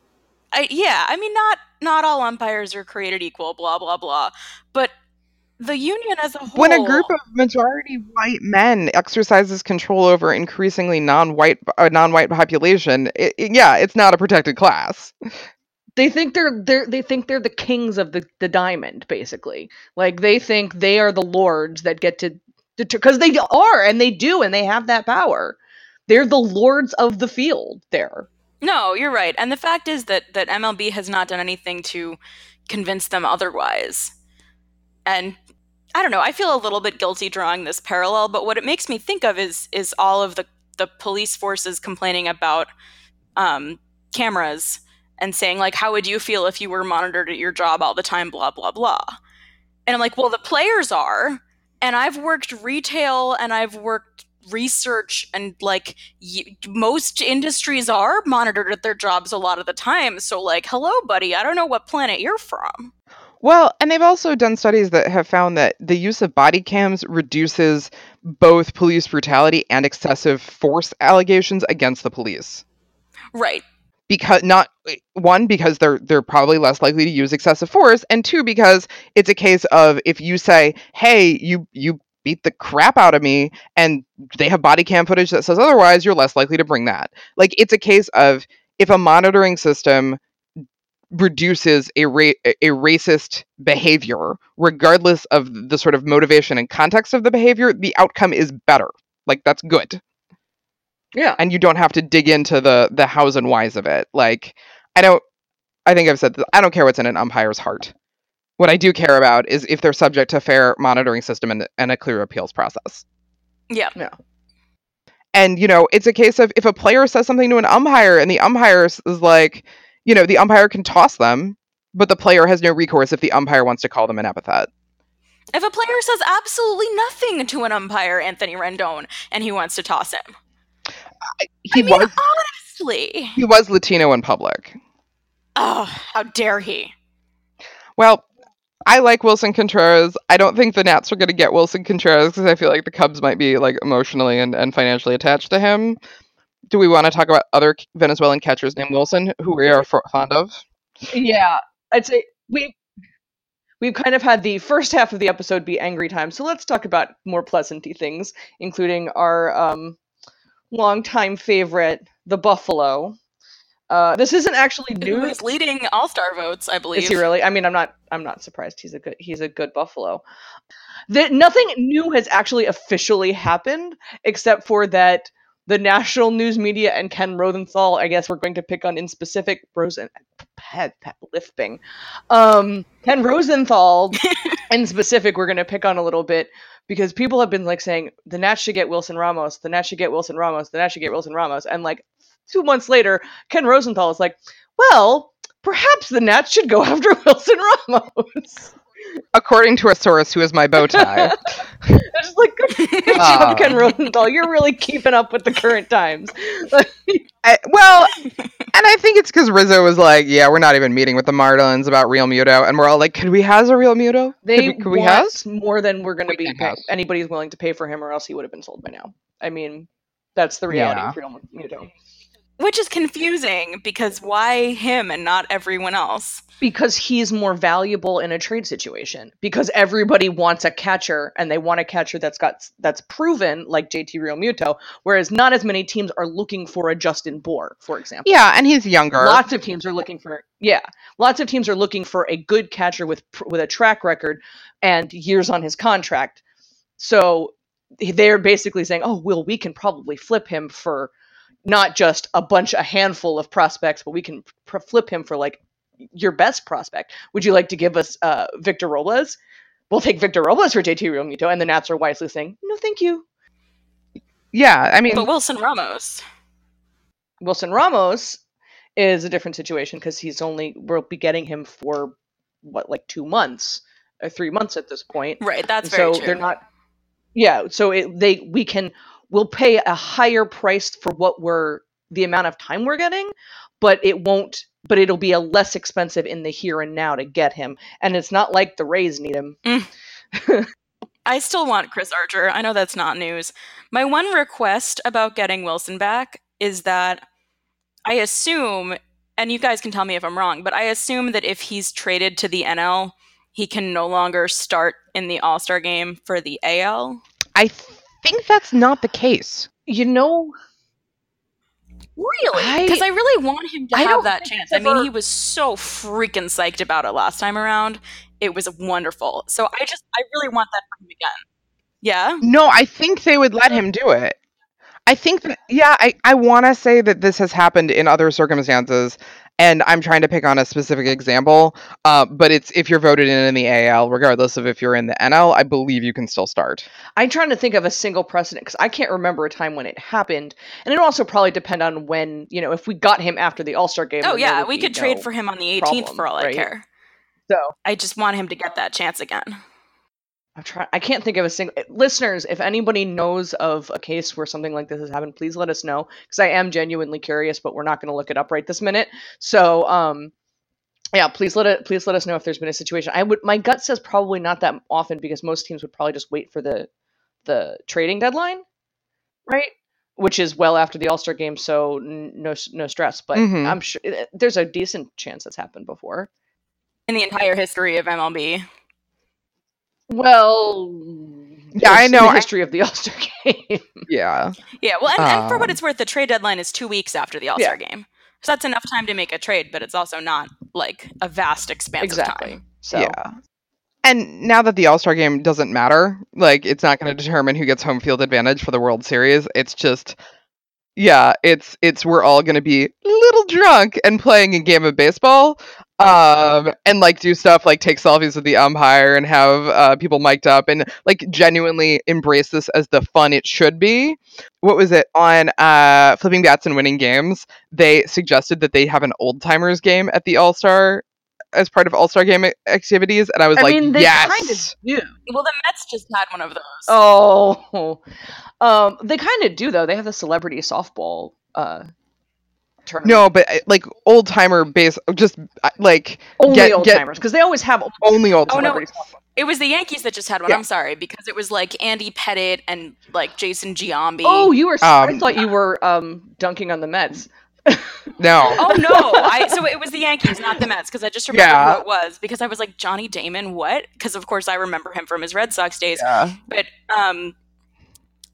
I yeah, I mean not not all umpires are created equal, blah blah blah. But the union as a whole when a group of majority white men exercises control over increasingly non-white a non-white population it, it- yeah it's not a protected class They think they're they're they think they're the kings of the the diamond, basically. Like they think they are the lords that get to because they are and they do and they have that power. They're the lords of the field. There. No, you're right. And the fact is that that MLB has not done anything to convince them otherwise. And I don't know, I feel a little bit guilty drawing this parallel, but what it makes me think of is is all of the the police forces complaining about um, cameras and saying like how would you feel if you were monitored at your job all the time blah blah blah. And I'm like, well, the players are and I've worked retail and I've worked research and like y- most industries are monitored at their jobs a lot of the time. So like hello buddy i don't know what planet you're from. Well and they've also done studies that have found that the use of body cams reduces both police brutality and excessive force allegations against the police. Right. Because not one because they're they're probably less likely to use excessive force and two because it's a case of if you say hey you you beat the crap out of me and they have body cam footage that says otherwise you're less likely to bring that like it's a case of if a monitoring system reduces a ra- a racist behavior regardless of the sort of motivation and context of the behavior the outcome is better like that's good Yeah. and you don't have to dig into the the hows and whys of it. Like I don't I think I've said this, I don't care what's in an umpire's heart. What I do care about is if they're subject to fair monitoring system and, and a clear appeals process. yeah And you know, it's a case of if a player says something to an umpire and the umpire is is like, you know, the umpire can toss them, but the player has no recourse if the umpire wants to call them an epithet. if a player says absolutely nothing to an umpire anthony rendon and he wants to toss him He I mean, was honestly he was Latino in public. oh how dare he Well, I like Willson Contreras. I don't think the Nats are going to get Willson Contreras because I feel like the Cubs might be like emotionally and, and financially attached to him. Do we want to talk about other Venezuelan catchers named Wilson who we are fo- fond of? Yeah. I'd say we we've kind of had the first half of the episode be angry time, so let's talk about more pleasanty things, including our um longtime favorite, the Buffalo. Uh, this isn't actually who new. is leading all-star votes i believe Is he really? I mean, I'm not. I'm not surprised. He's a good. He's a good Buffalo. The, nothing new has actually officially happened, except for that the national news media and Ken Rosenthal. I guess we're going to pick on in specific Rosen. Pat, pat lifting. Um, Ken Rosenthal in specific, we're going to pick on a little bit because people have been like saying the Nats should get Wilson Ramos. The Nats should get Wilson Ramos. The Nats should get Wilson Ramos. And like two months later, Ken Rosenthal is like, well, perhaps the Nats should go after Wilson Ramos. According to a source who is my bow tie. I just like good, good Ah. job, Ken Rosenthal. You're really keeping up with the current times. I, well, and I think it's because Rizzo was like, yeah, we're not even meeting with the Marlins about Realmuto. And we're all like, could we has a Realmuto? they could we, could we has? more than we're going to be. Pay- anybody's willing to pay for him, or else he would have been sold by now. I mean, that's the reality Yeah. of Real Muto. Which is confusing because why him and not everyone else? because he's more valuable in a trade situation because everybody wants a catcher and they want a catcher that's got that's proven like JT Realmuto whereas not as many teams are looking for a Justin Bour for example Yeah, and he's younger. lots of teams are looking for yeah lots of teams are looking for a good catcher with with a track record and years on his contract so they're basically saying oh well we can probably flip him for not just a bunch a handful of prospects but we can pr- flip him for like your best prospect would you like to give us uh, victor robles we'll take victor robles for jt realmuto and the nats are wisely saying no thank you yeah, I mean, But Wilson Ramos. Wilson Ramos is a different situation because he's only we'll be getting him for what like two months or three months at this point. Right, that's so true. they're not. Yeah, so it, they we can we'll pay a higher price for what we're the amount of time we're getting, but it won't. But it'll be a less expensive in the here and now to get him, and it's not like the Rays need him. Mm. I still want Chris Archer. I know that's not news. My one request about getting Wilson back is that I assume, and you guys can tell me if I'm wrong, but I assume that if he's traded to the NL, he can no longer start in the All Star game for the AL. I think that's not the case. You know, Really? Because I, really want him to I have that chance. he's I mean, he was so freaking psyched about it last time around. It was wonderful. So I just, I really want that for him again. Yeah. No, I think they would let him do it. I think that, yeah, I, I want to say that this has happened in other circumstances, and I'm trying to pick on a specific example. Uh, but it's if you're voted in in the AL, regardless of if you're in the NL, I believe you can still start. I'm trying to think of a single precedent because I can't remember a time when it happened, and it also probably depend on when you know if we got him after the All Star game. Oh yeah, we be could trade for him on the 18th problem, for all I right? care. So I just want him to get that chance again. I'm trying. I can't think of a single listeners. If anybody knows of a case where something like this has happened, please let us know because I am genuinely curious. But we're not going to look it up right this minute. So um, yeah, please let it. Please let us know if there's been a situation. I would. My gut says probably not that often because most teams would probably just wait for the the trading deadline, right? Which is well after the All Star game, so n- no no stress. But Mhm. I'm sure eh, there's a decent chance that's happened before. In the entire history of MLB. Well, Yeah, I know, The I- history of the All Star game. Yeah. Yeah, well, and, and for what Um, it's worth, the trade deadline is two weeks after the All Star game. So that's enough time to make a trade, but it's also not like a vast expanse of exactly. time. So Yeah. And now that the All Star game doesn't matter, like it's not going to determine who gets home field advantage for the World Series. It's just, yeah, it's it's we're all going to be a little drunk and playing a game of baseball, um, and like do stuff like take selfies with the umpire and have uh, people mic'd up and like genuinely embrace this as the fun it should be. What was it on uh, flipping bats and winning games? They suggested that they have an old timers game at the All Star as part of All Star Game activities, and I was I like, mean, they yes. kind of do. Well, the Mets just had one of those. Oh, um, they kind of do though. They have the celebrity softball uh tournament. No, but uh, like old timer base, just uh, like only get- old timers because they always have old only old timers. Oh, no. timers. celebrity softball. It was the Yankees that just had one. Yeah. I'm sorry because it was like Andy Pettitte and like Jason Giambi. Oh, you were. I Um, thought you were um dunking on the Mets. No, Oh no! I so it was the Yankees, not the Mets, because I just remember Yeah. who it was. Because I was like Johnny Damon, what? Because of course I remember him from his Red Sox days. yeah. But um,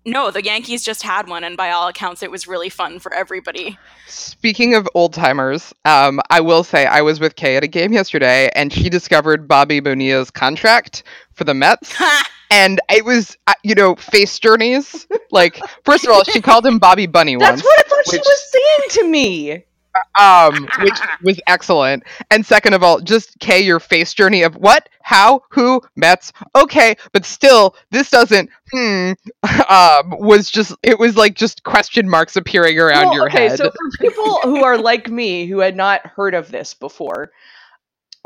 no, the Yankees just had one, and by all accounts, it was really fun for everybody. Speaking of old timers, um, I will say I was with Kay at a game yesterday, and she discovered Bobby Bonilla's contract for the Mets, and it was, uh, you know, face journeys. Like, first of all, she called him Bobby Bunny That's once. That's what I thought she was saying to me. Um, which was excellent. And second of all, just Kay, your face journey of what, how, who, Mets. Okay, but still, this doesn't. Hmm. Um, was just it was like just question marks appearing around Well, your okay, head. so for people who are like me who had not heard of this before,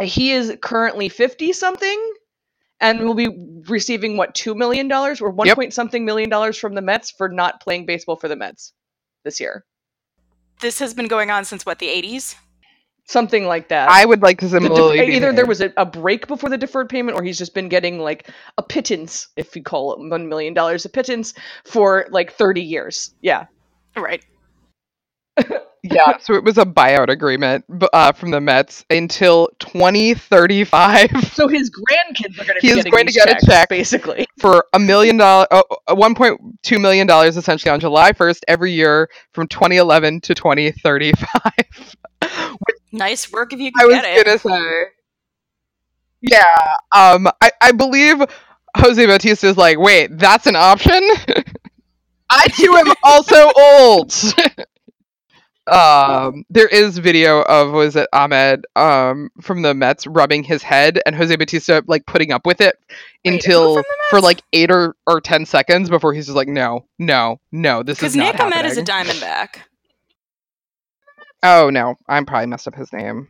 he is currently fifty something, and will be receiving what two million dollars or one Yep. point something million dollars from the Mets for not playing baseball for the Mets this year, this has been going on since what the 80s. something like that. I would like to The def- similarly be either there was a, a break before the deferred payment, or he's just been getting like a pittance, if you call it one million dollars a pittance, for like thirty years. Yeah, Right. Yeah, so it was a buyout agreement uh, from the Mets until 2035 So his grandkids are going to He be is going to these get a check. basically. for a million dollar, oh, uh, 1.2 million dollars essentially on July 1st every year from 2011 to 2035. Nice work if you I can was get it. gonna say, yeah. Um, I I believe Jose Bautista is like, wait, that's an option. I too am also old. Um, there is video of was it Ahmed um from the Mets rubbing his head and Jose Bautista like putting up with it Wait, until for like eight or, or ten seconds before he's just like, no, no, no, this is not Nick Ahmed is a happening." Diamondback. Oh no, I'm probably messed up his name.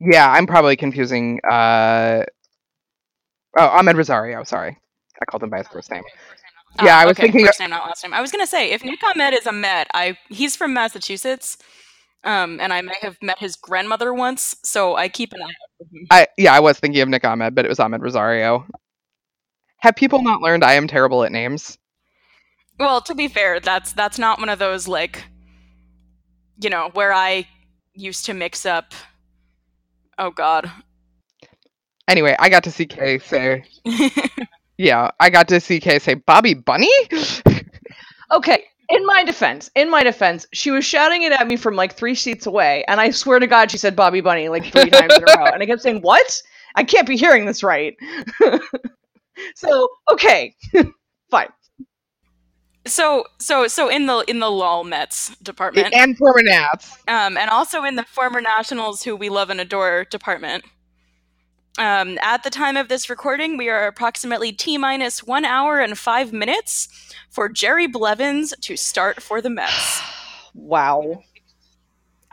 Yeah, I'm probably confusing. Uh, oh, Amed Rosario. Sorry, I called him by his first name. Yeah, I was okay, thinking- first name, not last name. I was gonna say if Nick Ahmed is a Met, I he's from Massachusetts, um, and I may have met his grandmother once, so I keep an eye out for him. I yeah, I was thinking of Nick Ahmed, but it was Amed Rosario. Have people not learned I am terrible at names? Well, to be fair, that's that's not one of those like, you know, where I used to mix up. Oh God. Anyway, I got to see Kay say, yeah, I got to see Kay say, Bobby Bunny. Okay, in my defense, in my defense, she was shouting it at me from like three seats away, and I swear to God, she said Bobby Bunny like three times in a row, and I kept saying, "What? I can't be hearing this right." so okay, fine. so so so in the in the lol Mets department, and former Nats. um, and also in the former Nationals who we love and adore department. Um, at the time of this recording, we are approximately T minus one hour and five minutes for Jerry Blevins to start for the Mets. Wow.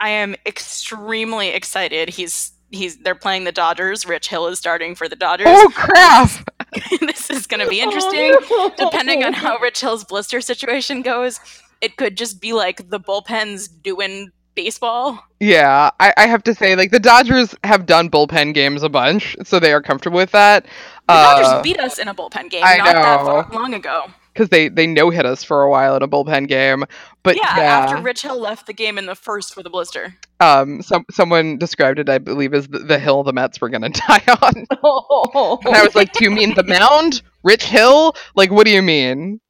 I am extremely excited. He's he's they're playing the Dodgers. Rich Hill is starting for the Dodgers. Oh crap! this is going to be interesting. Depending on how Rich Hill's blister situation goes, it could just be like the bullpen's doing baseball. Yeah, I, I have to say, like the Dodgers have done bullpen games a bunch, so they are comfortable with that. The Uh, Dodgers beat us in a bullpen game I not that know. far, long ago. because they they no hit us for a while in a bullpen game. But yeah, yeah, after Rich Hill left the game in the first with a blister. um, some someone described it, I believe, as the, the hill the Mets were gonna die on, and I was like, "Do you mean the mound, Rich Hill? Like, what do you mean?"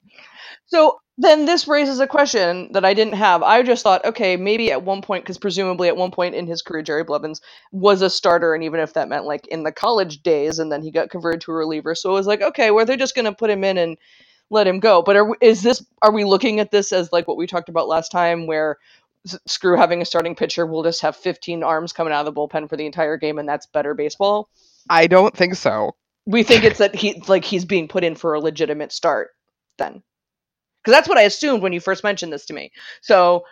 So then this raises a question that I didn't have. I just thought, okay, maybe at one point, because presumably at one point in his career, Jerry Blevins was a starter, and even if that meant like in the college days, and then he got converted to a reliever, so it was like, okay, well they're just going to put him in and let him go. But are, we- is this? Are we looking at this as like what we talked about last time, where screw having a starting pitcher, we'll just have 15 arms coming out of the bullpen for the entire game, and that's better baseball? I don't think so. We think it's that he like he's being put in for a legitimate start then. Because that's what I assumed when you first mentioned this to me. So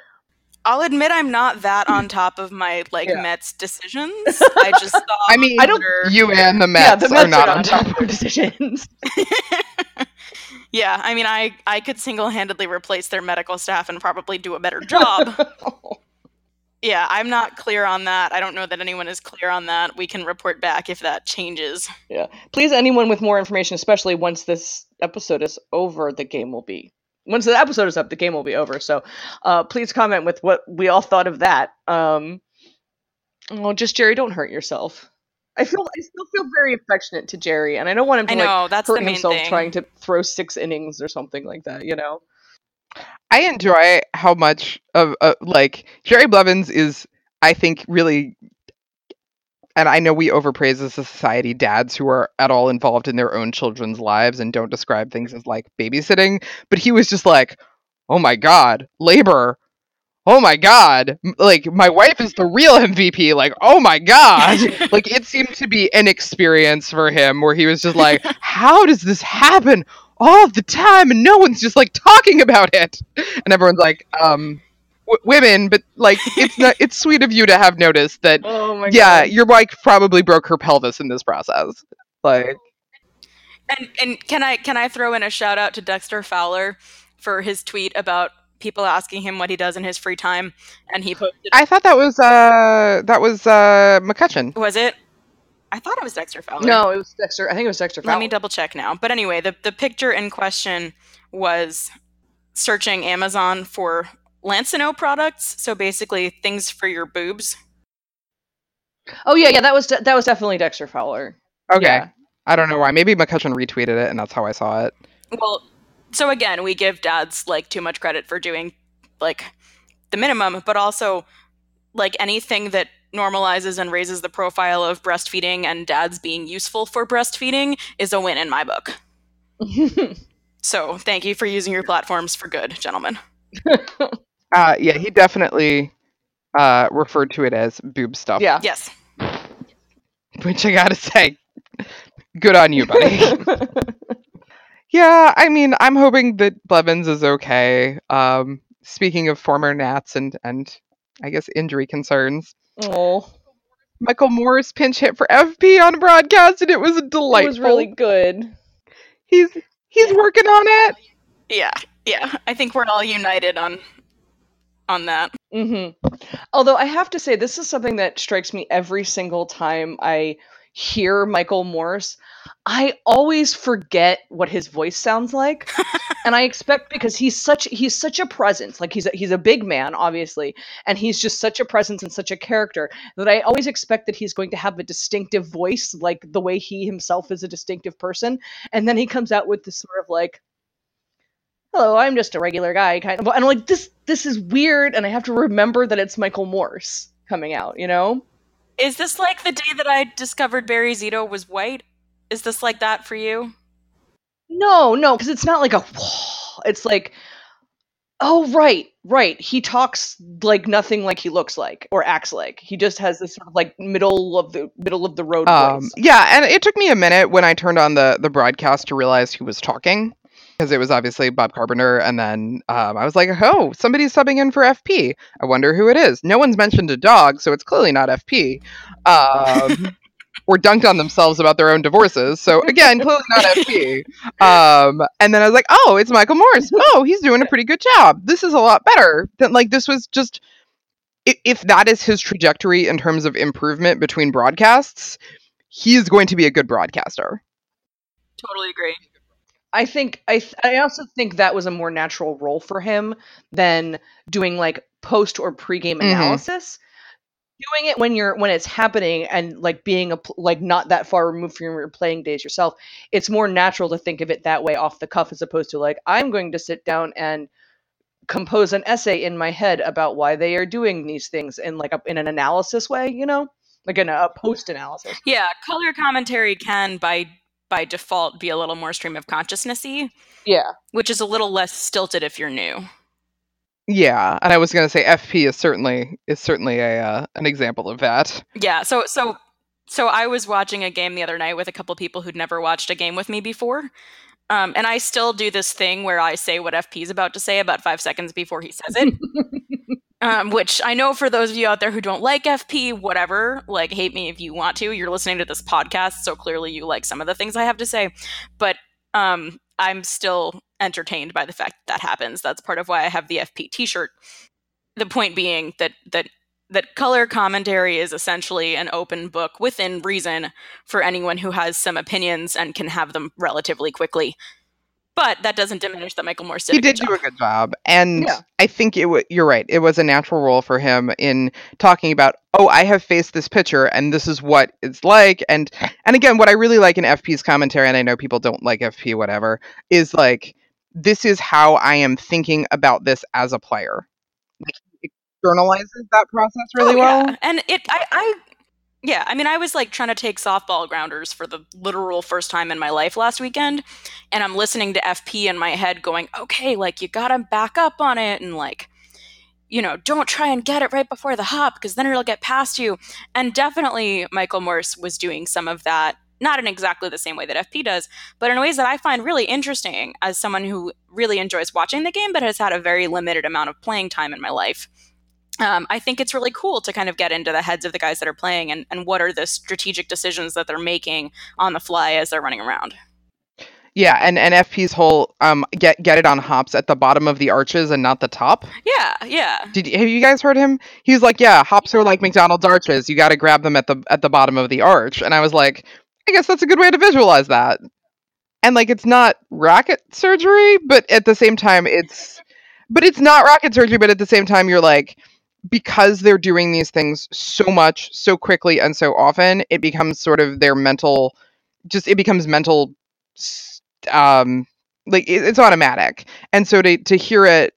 I'll admit I'm not that on top of my like Yeah. Mets decisions. I just thought I mean, I don't- you and the yeah, Mets, the Mets are not on top. of their decisions. yeah, I mean, I I could single handedly replace their medical staff and probably do a better job. yeah, I'm not clear on that. I don't know that anyone is clear on that. We can report back if that changes. yeah. Please, anyone with more information, especially once this episode is over, the game will be. Once the episode is up, the game will be over. So, uh, please comment with what we all thought of that. Um, oh, just Jerry, don't hurt yourself. I feel I still feel very affectionate to Jerry, and I don't want him to I like that's the hurt himself thing. trying to throw six innings or something like that. You know. I enjoy how much of uh, like Jerry Blevins is, I think, really. And I know we overpraise as a society dads who are at all involved in their own children's lives and don't describe things as like babysitting, but he was just like, "Oh my god, labor! Oh my god, like my wife is the real MVP! Like, oh my god!" like it seemed to be an experience for him where he was just like, "How does this happen all the time and no one's just like talking about it?" And everyone's like, "Um, w- women, but like it's not. It's sweet of you to have noticed that. Oh my yeah, god. your wife probably broke her pelvis in this process. Like, And and can I can I throw in a shout out to Dexter Fowler for his tweet about people asking him what he does in his free time, and he posted. I thought that was uh that was uh McCutcheon. was it? I thought it was Dexter Fowler. No, it was Dexter. I think it was Dexter. Fowler. Let me double check now. But anyway, the the picture in question was searching Amazon for Lansinoh products. So basically, things for your boobs. Oh yeah, yeah, that was de- that was definitely Dexter Fowler. Okay. Yeah. I don't know why. Maybe McCutcheon retweeted it, and that's how I saw it. Well, so again, we give dads like too much credit for doing like the minimum, but also like anything that normalizes and raises the profile of breastfeeding and dads being useful for breastfeeding is a win in my book. So thank you for using your platforms for good, gentlemen. Uh, yeah, he definitely uh, referred to it as boob stuff. yeah. Yes. Which I gotta say, good on you, buddy. yeah, I mean, I'm hoping that Blevins is okay. Um, speaking of former Nats and and I guess injury concerns, oh, Michael Morse pinch hit for FP on broadcast, and it was it delightful. It was really good. He's he's working on it. Yeah. Yeah. I think we're all united on on that. Mm-hmm. Although I have to say, this is something that strikes me every single time I hear Michael Morse. I always forget what his voice sounds like, and I expect because he's such he's such a presence. Like he's a, he's a big man, obviously, and he's just such a presence and such a character that I always expect that he's going to have a distinctive voice, like the way he himself is a distinctive person. And then he comes out with this sort of like hello, I'm just a regular guy kind of and I'm like this this is weird and I have to remember that it's Michael Morse coming out, you know? Is this like the day that I discovered Barry Zito was white? Is this like that for you? No, no, because it's not like a it's like oh right, right. He talks like nothing like he looks like or acts like. He just has this sort of like middle of the middle of the road Um, voice. yeah, and it took me a minute when I turned on the the broadcast to realize he was talking because it was obviously Bob Carpenter, and then um, I was like, "Oh, somebody's subbing in for FP. I wonder who it is." No one's mentioned a dog, so it's clearly not FP. Um, or dunked on themselves about their own divorces, so again, clearly not FP. Um, and then I was like, "Oh, it's Michael Morse. Oh, he's doing a pretty good job. This is a lot better than like this was just." If that is his trajectory in terms of improvement between broadcasts, he is going to be a good broadcaster. Totally agree. I think I th- I also think that was a more natural role for him than doing like post or pregame Mhm. analysis. Doing it when you're when it's happening and like being a like not that far removed from your playing days yourself, it's more natural to think of it that way off the cuff as opposed to like I'm going to sit down and compose an essay in my head about why they are doing these things in like a, in an analysis way, you know, like in a post analysis. Yeah, color commentary can by by default be a little more stream of consciousnessy, Yeah. which is a little less stilted if you're new. Yeah, and I was going to say FP is certainly is certainly a uh, an example of that. Yeah, so so so I was watching a game the other night with a couple people who'd never watched a game with me before. Um, and I still do this thing where I say what FP is about to say about five seconds before he says it. um, which I know for those of you out there who don't like FP, whatever, like hate me if you want to. You're listening to this podcast, so clearly you like some of the things I have to say. But um, I'm still entertained by the fact that, that happens. That's part of why I have the FP T-shirt. The point being that that that color commentary is essentially an open book within reason for anyone who has some opinions and can have them relatively quickly. But that doesn't diminish that Michael Morse did. he a good did do job. a good job, and Yeah. I think it. W- you're right. It was a natural role for him in talking about. Oh, I have faced this pitcher, and this is what it's like. And and again, what I really like in FP's commentary, and I know people don't like FP, whatever, is like this is how I am thinking about this as a player. Like externalizes that process really Oh, well. And it, I, I, yeah, I mean, I was like trying to take softball grounders for the literal first time in my life last weekend, and I'm listening to FP in my head, going, okay, like you gotta back up on it, and like, you know, don't try and get it right before the hop because then it'll get past you. And definitely, Michael Morse was doing some of that. Not in exactly the same way that FP does, but in ways that I find really interesting as someone who really enjoys watching the game, but has had a very limited amount of playing time in my life um, I think it's really cool to kind of get into the heads of the guys that are playing and, and what are the strategic decisions that they're making on the fly as they're running around. Yeah, and and FP's whole um get get it on hops at the bottom of the arches and not the top. Yeah, yeah. Did have you guys heard him? He was like, "Yeah, hops are like McDonald's arches. You got to grab them at the at the bottom of the arch." And I was like, "I guess that's a good way to visualize that." And like, it's not rocket surgery, but at the same time, it's but it's not rocket surgery. But at the same time, you're like, because they're doing these things so much, so quickly, and so often, it becomes sort of their mental, just it becomes mental, um, like it, it's automatic. And so to to hear it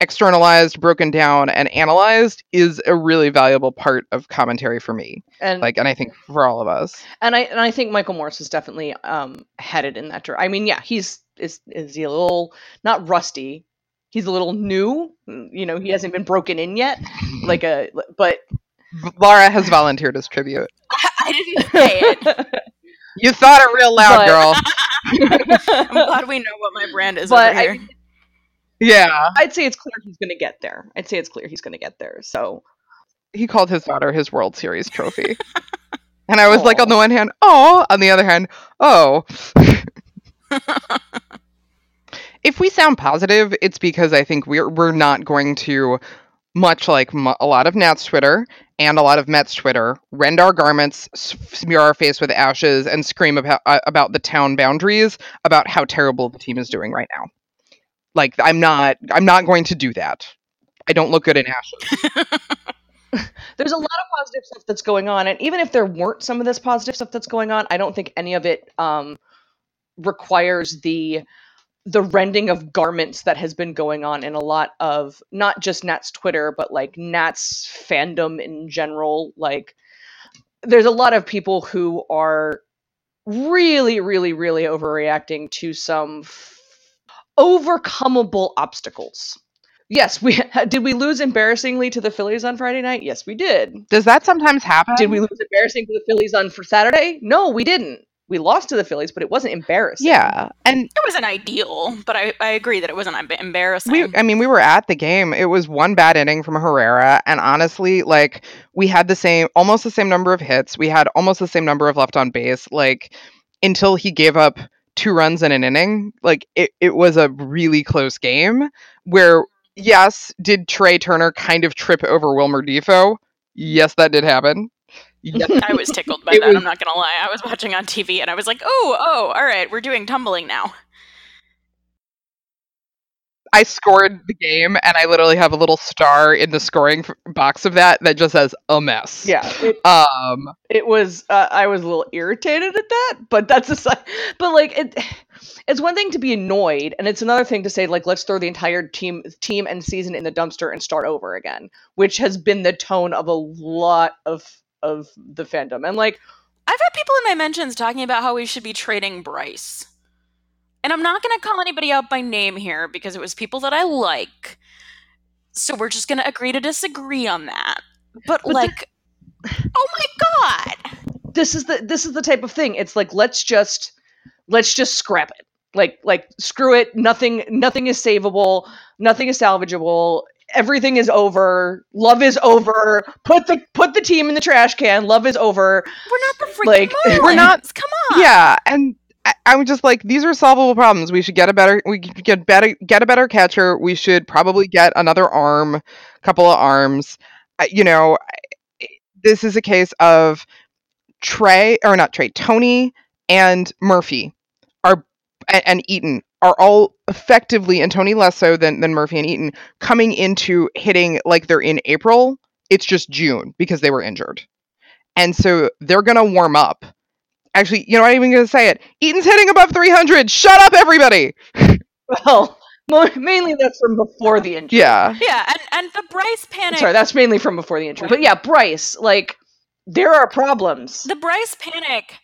externalized, broken down, and analyzed is a really valuable part of commentary for me. and Like, and I think for all of us. and I and I think Michael Morse is definitely um headed in that direction. I mean, yeah, he's is is he a little not rusty. He's a little new. mm, You know, he hasn't been broken in yet. Like a but Laura has volunteered as tribute. I didn't say it. You thought it real loud, But- girl. I'm glad we know what my brand is But over I- here. Yeah. I'd say it's clear he's going to get there. I'd say it's clear he's going to get there. So He called his daughter his World Series trophy. and I was like, on the one hand, oh, on the other hand, oh. If we sound positive, it's because I think we're we're not going to, much like mu a lot of Nats Twitter and a lot of Mets Twitter, rend our garments, s- smear our face with ashes, and scream about uh, about the town boundaries about how terrible the team is doing right now. Like I'm not I'm not going to do that. I don't look good in ashes. there's a lot of positive stuff that's going on, and even if there weren't some of this positive stuff that's going on, I don't think any of it um, requires the the rending of garments that has been going on in a lot of not just Nats Twitter, but like Nats fandom in general. Like, there's a lot of people who are really, really, really overreacting to some f- overcomable obstacles. Yes, we did. We lose embarrassingly to the Phillies on Friday night. Yes, we did. Does that sometimes happen? Did we lose embarrassing to the Phillies on for Saturday? No, we didn't. We lost to the Phillies, but it wasn't embarrassing. Yeah, and It wasn't ideal, but I, I agree that it wasn't emb- embarrassing. we I mean we were at the game. It was one bad inning from Herrera and honestly like we had the same almost the same number of hits. We had almost the same number of left on base like until he gave up two runs in an inning. Like it it was a really close game where yes, did Trea Turner kind of trip over Wilmer Difo? Yes, that did happen. Yes, I was tickled by that. was- I'm not gonna lie. I was watching on TV and I was like, "Oh, oh, all right, we're doing tumbling now." I scored the game and I literally have a little star in the scoring f- box of that that just says a mess. yeah. It, Um it was. Uh, I was a little irritated at that, but that's a side. But like it, it's one thing to be annoyed, and it's another thing to say like, let's throw the entire team, team and season in the dumpster and start over again, which has been the tone of a lot of of the fandom. And like, I've had people in my mentions talking about how we should be trading Bryce. And I'm not going to call anybody out by name here because it was people that I like. So we're just going to agree to disagree on that. But, But the- like, oh my god. this is the this is the type of thing. It's like let's just let's just scrap it. Like like screw it. Nothing nothing is savable. Nothing is salvageable. Everything is over. Love is over. Put the put the team in the trash can. Love is over. We're not the freaking Like, Marlins. we're not- Come on. yeah, and I, I'm just like these are solvable problems. We should get a better we could get better get a better catcher. We should probably get another arm, couple of arms. I, you know, I- this is a case of Trey or not Trey, Tony and Murphy are and, and Eaton are all effectively and Tony less so than than Murphy and Eaton coming into hitting like they're in April. It's just June because they were injured. And so they're going to warm up. Actually, you know, I'm not even going to say it. Eaton's hitting above 300. Shut up, everybody. Well, mo- mainly that's from before the injury. Yeah. Yeah, and, and the Bryce panic. Sorry, that's mainly from before the injury. But yeah, Bryce, like there are problems. the Bryce panic.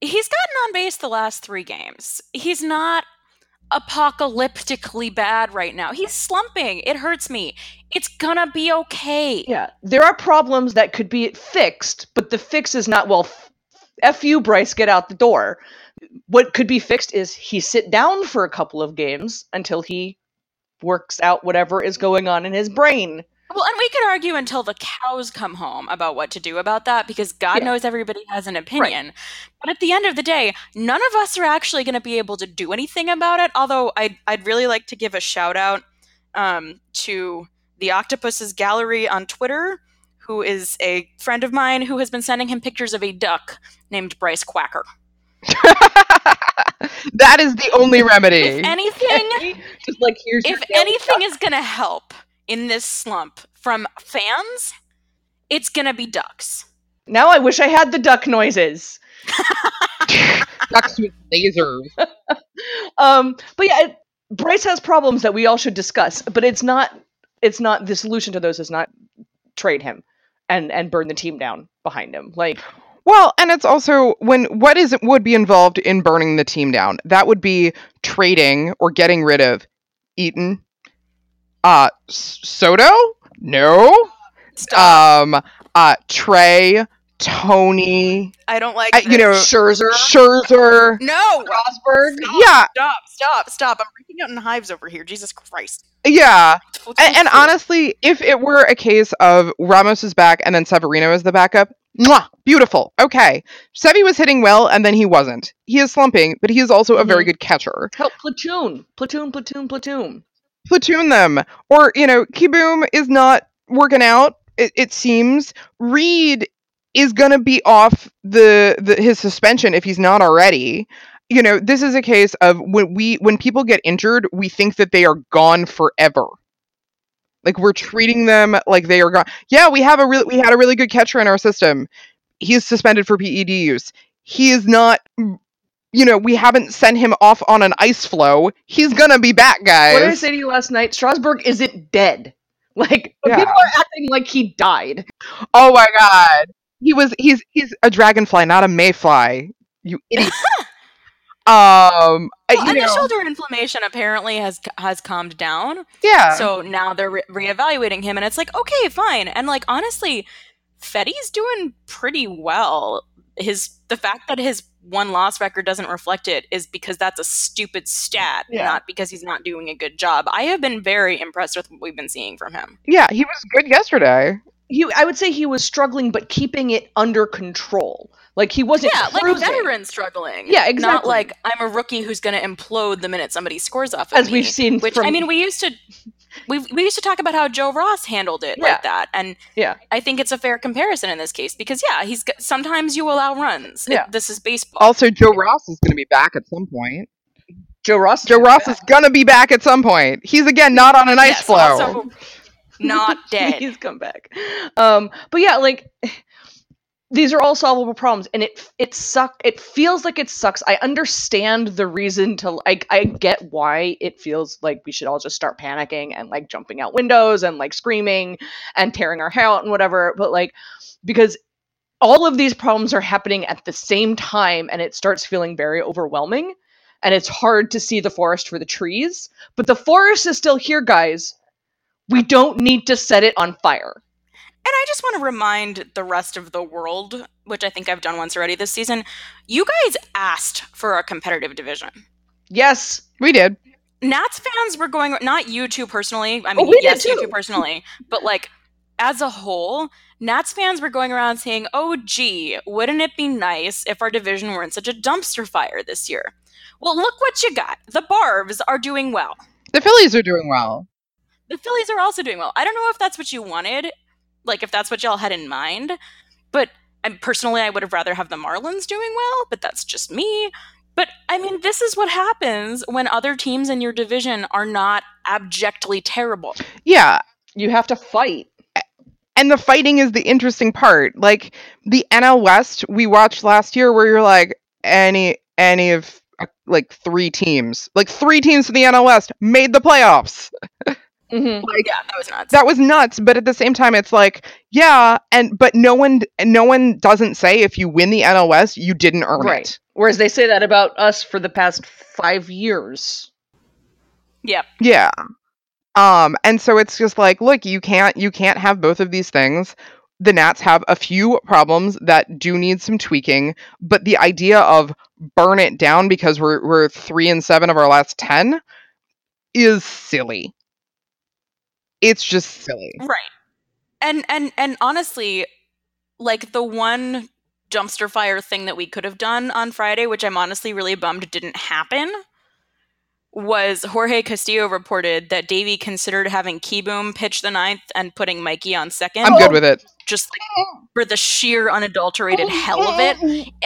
He's gotten on base the last three games. He's not apocalyptically bad right now. He's slumping. It hurts me. It's gonna be okay. Yeah, there are problems that could be fixed, but the fix is not well. F, you, Bryce, get out the door. What could be fixed is he sit down for a couple of games until he works out whatever is going on in his brain. Well, and we could argue until the cows come home about what to do about that because God Yeah. knows everybody has an opinion. But at the end of the day, none of us are actually going to be able to do anything about it. Although I'd, I'd really like to give a shout out um, to the Octopus's Gallery on Twitter, who is a friend of mine who has been sending him pictures of a duck named Bryce Quacker. that is the only remedy. If anything, Just like here's if anything is gonna help in this slump from fans, it's gonna be ducks. Now I wish I had the duck noises. Ducks with lasers. Um, but yeah, it, Bryce has problems that we all should discuss, but it's not. It's not the solution to those is not trade him and and burn the team down behind him. Like Well, and it's also when what is it would be involved in burning the team down? That would be trading or getting rid of Eaton, uh, Soto, no, Stop. um, uh, Trea, Tony, I don't like. I- you know, this. Scherzer, Scherzer. no. Rosberg. Yeah, Stop! Stop! Stop! I'm breaking out in hives over here. Jesus Christ. yeah. And, and honestly, if it were a case of Ramos is back and then Severino is the backup, mwah, beautiful. Okay. Sevy was hitting well and then he wasn't. He is slumping, but he is also a very Mhm. good catcher. Help platoon, platoon, platoon, platoon. Platoon them. Or, you know, Kieboom is not working out, it, it seems. Read is going to be off the, the his suspension if he's not already. You know, this is a case of when we when people get injured, we think that they are gone forever. Like we're treating them like they are gone. Yeah, we have a really we had a really good catcher in our system. He's suspended for PED use. He is not you know, we haven't sent him off on an ice flow. He's gonna be back, guys. What did I say to you last night? Strasburg isn't dead. Like Yeah. people are acting like he died. Oh my god. He was he's he's a dragonfly, not a mayfly. You idiot. um Well, you and the know, shoulder inflammation apparently has has calmed down. yeah. So now they're re- reevaluating him, and it's like, okay, fine. And like honestly, Fedde's doing pretty well. His the fact that his one loss record doesn't reflect it is because that's a stupid stat, Yeah. not because he's not doing a good job. I have been very impressed with what we've been seeing from him. yeah, he was good yesterday. He, I would say he was struggling, but keeping it under control. Like he wasn't. Yeah, like a veteran struggling. Yeah, exactly. Not like I'm a rookie who's going to implode the minute somebody scores off of as me. we've seen. Which from, I mean, we used to we we used to talk about how Joe Ross handled it Yeah. like that, and Yeah. I think it's a fair comparison in this case because yeah, he's sometimes you allow runs. It- Yeah. this is baseball. Also, Joe Ross is gonna be back at some point. Joe Ross. Joe Ross is gonna be back at some point. He's again not on an ice Yes, flow. not dead. He's come back. Um, but yeah, like these are all solvable problems, and it it suck. It feels like it sucks. I understand the reason to like. I get why it feels like we should all just start panicking and like jumping out windows and like screaming and tearing our hair out and whatever. But like because all of these problems are happening at the same time, and it starts feeling very overwhelming. And it's hard to see the forest for the trees, but the forest is still here, guys. We don't need to set it on fire. And I just want to remind the rest of the world, which I think I've done once already this season, you guys asked for a competitive division. Yes, we did. Nats fans were going, not you two personally. I oh, mean, we did yes, you two personally, but like as a whole, Nats fans were going around saying, oh, gee, wouldn't it be nice if our division weren't such a dumpster fire this year? Well, look what you got. The Barbs are doing well. The Phillies are doing well. The Phillies are also doing well. I don't know if that's what you wanted, like if that's what y'all had in mind, but I, personally, I would have rather have the Marlins doing well, but that's just me. But I mean, this is what happens when other teams in your division are not abjectly terrible. Yeah, you have to fight. and the fighting is the interesting part. Like the NL West we watched last year, where you're like any any of uh, like three teams, like three teams from the NL West made the playoffs. Mm-hmm. Like, yeah, that was nuts. That was nuts. But at the same time, it's like yeah, and but no one no one doesn't say if you win the NL West you didn't earn Right. it. Whereas they say that about us for the past five years. yep. Yeah. Um, and so it's just like, look, you can't you can't have both of these things. The Nats have a few problems that do need some tweaking, but the idea of burn it down because we're we're three and seven of our last ten is silly. It's just silly. Right. And and and honestly, like the one dumpster fire thing that we could have done on Friday, which I'm honestly really bummed didn't happen, was Jorge Castillo reported that Davey considered having Kieboom pitch the ninth and putting Mikey on second. I'm good with it. just like for the sheer unadulterated hell of it.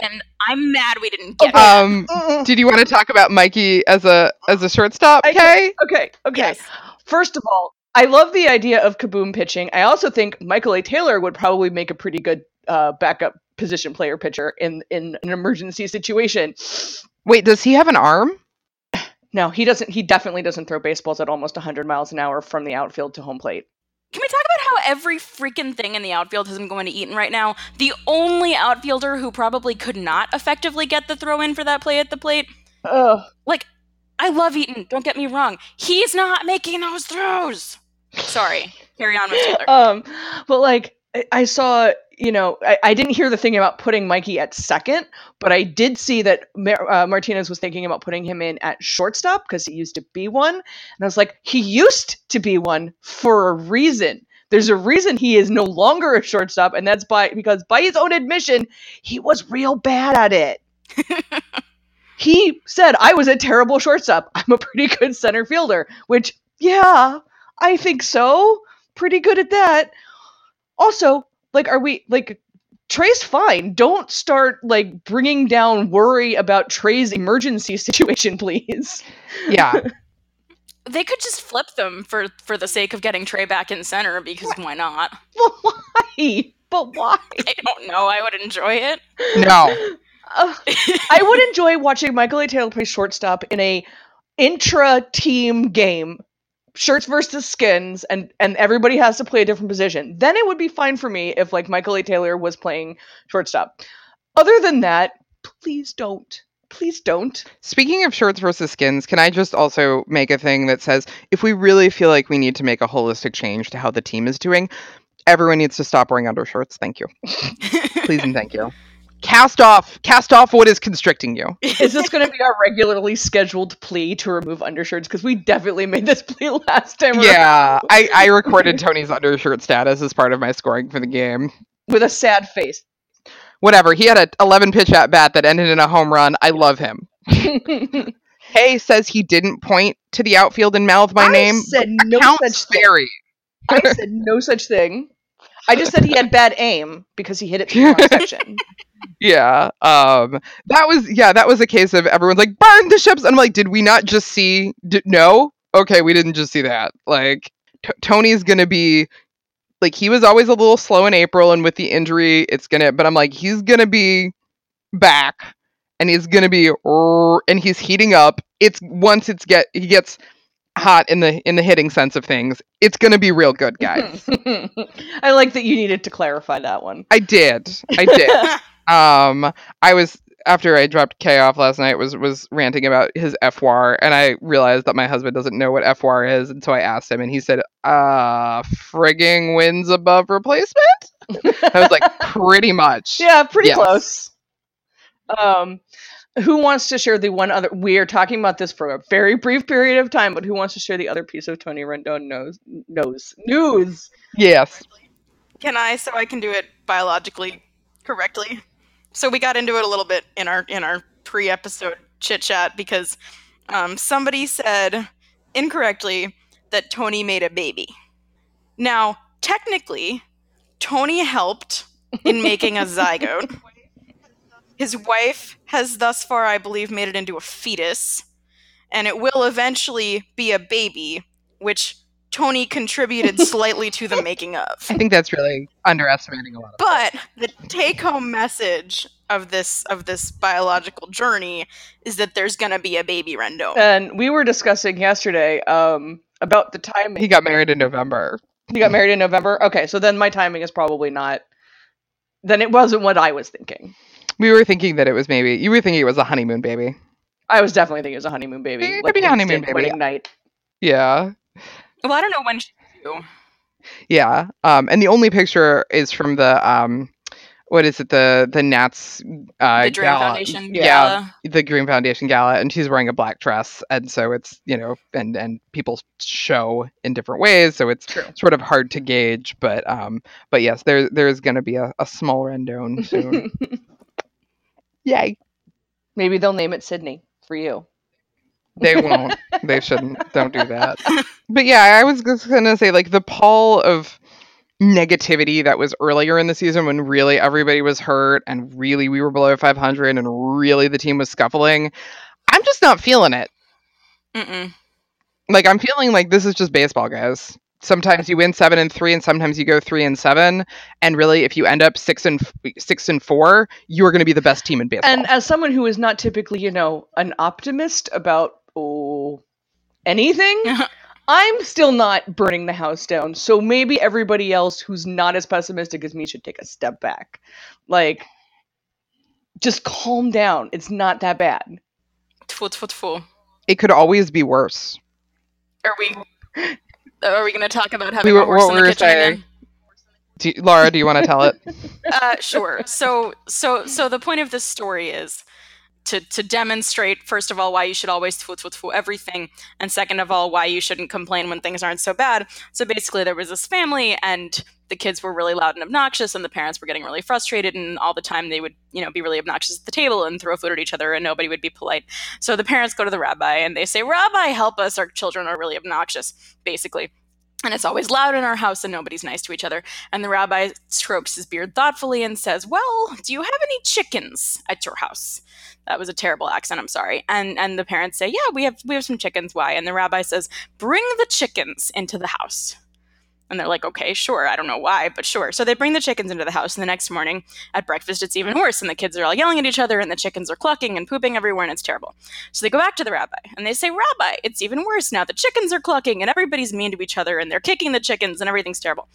And I'm mad we didn't get it. Um, did you want to talk about Mikey as a as a shortstop? Okay. Okay, okay. Yes. First of all, I love the idea of Kieboom pitching. I also think Michael A. Taylor would probably make a pretty good uh, backup position player pitcher in in an emergency situation. Wait, does he have an arm? No, he doesn't. He definitely doesn't throw baseballs at almost 100 miles an hour from the outfield to home plate. Can we talk about how every freaking thing in the outfield has been going to Eaton right now? The only outfielder who probably could not effectively get the throw in for that play at the plate. Ugh. Like, I love Eaton, don't get me wrong. He's not making those throws. Sorry. Carry on with Taylor. Um, but like I- I saw, you know, I, I didn't hear the thing about putting Mikey at second, but I did see that Mar- uh, Martinez was thinking about putting him in at shortstop because he used to be one, and I was like, he used to be one for a reason. There's a reason he is no longer a shortstop, and that's by because by his own admission, he was real bad at it. he said I was a terrible shortstop. I'm a pretty good center fielder, which yeah, I think so. Pretty good at that. Also, like, are we like Trea's fine? Don't start like bringing down worry about Trea's emergency situation, please. Yeah. They could just flip them for for the sake of getting Trea back in center because why not? But why? But why? I don't know. I would enjoy it. No. Uh, I would enjoy watching Michael A. Taylor play shortstop in a intra-team game, shirts versus skins, and and everybody has to play a different position. Then it would be fine for me if like Michael A. Taylor was playing shortstop. Other than that, please don't. Please don't. Speaking of shirts versus skins, can I just also make a thing that says if we really feel like we need to make a holistic change to how the team is doing, everyone needs to stop wearing undershirts. Thank you. Please and thank you. Cast off cast off what is constricting you. Is this going to be our regularly scheduled plea to remove undershirts? Because we definitely made this plea last time. Yeah. I, I recorded Tony's undershirt status as part of my scoring for the game. with a sad face. Whatever. He had a 11 pitch at bat that ended in a home run. I love him. Hay says he didn't point to the outfield and mouth my name. I name. said no such thing. I said no such thing. I just said he had bad aim because he hit it to the section. Yeah. Um that was yeah, that was a case of everyone's like burn the ships and I'm like did we not just see d- no? Okay, we didn't just see that. Like T- Tony's going to be like he was always a little slow in April and with the injury it's going to but I'm like he's going to be back and he's going to be and he's heating up. It's once it's get he gets hot in the in the hitting sense of things, it's going to be real good, guys. I like that you needed to clarify that one. I did. I did. um i was after i dropped k off last night was was ranting about his fwar and i realized that my husband doesn't know what fwar is and so i asked him and he said uh frigging wins above replacement i was like pretty much Yeah, pretty Yes. close. Um, who wants to share the one other? We are talking about this for a very brief period of time, but who wants to share the other piece of Tony Rendon knows knows news? yes Can I so I can do it biologically correctly? So we got into it a little bit in our in our pre-episode chit chat because um, somebody said incorrectly that Tony made a baby. Now, technically, Tony helped in making a zygote. His wife has thus far, I believe, made it into a fetus, and it will eventually be a baby, which Tony contributed slightly to the making of. i think that's really underestimating a lot of But the take-home message of this of this biological journey is that there's gonna be a baby Rendon. And we were discussing yesterday um, about the timing. he got married in november He got married in November. Okay, so then my timing is probably not. Then it wasn't what I was thinking. we were thinking that it was maybe you were thinking it was a honeymoon baby I was definitely thinking it was a honeymoon baby. It could be a honeymoon baby. Wedding night. yeah well, I don't know when she's due. Yeah. Um, and the only picture is from the um, what is it? The the Nats uh, The Dream gala. Foundation Yeah, gala. the Dream Foundation gala, and she's wearing a black dress, and so it's you know, and and people show in different ways, so it's True. sort of hard to gauge. But um, but yes, there there's going to be a, a small Rendon soon. Yay! Maybe they'll name it Sydney for you. They won't. they shouldn't. Don't do that. But yeah, I was just gonna say like the pall of negativity that was earlier in the season when really everybody was hurt and really we were below 500 and really the team was scuffling. I'm just not feeling it. Mm-mm. Like I'm feeling like this is just baseball, guys. Sometimes you win seven and three, and sometimes you go three and seven. And really, if you end up six and six and four, you are going to be the best team in baseball. And as someone who is not typically, you know, an optimist about oh, anything, I'm still not burning the house down. So maybe everybody else who's not as pessimistic as me should take a step back. Like, just calm down. It's not that bad. Tfu, tfu, tfu. it could always be worse. Are we? Are we going to talk about having We a were- horse what in we the were kitchen saying. Do you- Laura, do you want to tell it? uh, sure. So, so, so the point of this story is to to demonstrate first of all why you should always tfu everything, and second of all why you shouldn't complain when things aren't so bad. So basically, there was this family, and the kids were really loud and obnoxious, and the parents were getting really frustrated, and all the time they would you know be really obnoxious at the table and throw food at each other, and nobody would be polite. So the parents go to the rabbi and they say, "Rabbi, help us! Our children are really obnoxious." Basically. And it's always loud in our house, and nobody's nice to each other. And the rabbi strokes his beard thoughtfully and says, Well, do you have any chickens at your house? That was a terrible accent, I'm sorry. And and the parents say, Yeah, we have we have some chickens. Why? And the rabbi says, Bring the chickens into the house. And they're like, okay, sure. I don't know why, but sure. So they bring the chickens into the house, and the next morning at breakfast, it's even worse. And the kids are all yelling at each other, and the chickens are clucking and pooping everywhere, and it's terrible. So they go back to the rabbi, and they say, Rabbi, it's even worse now. The chickens are clucking, and everybody's mean to each other, and they're kicking the chickens, and everything's terrible.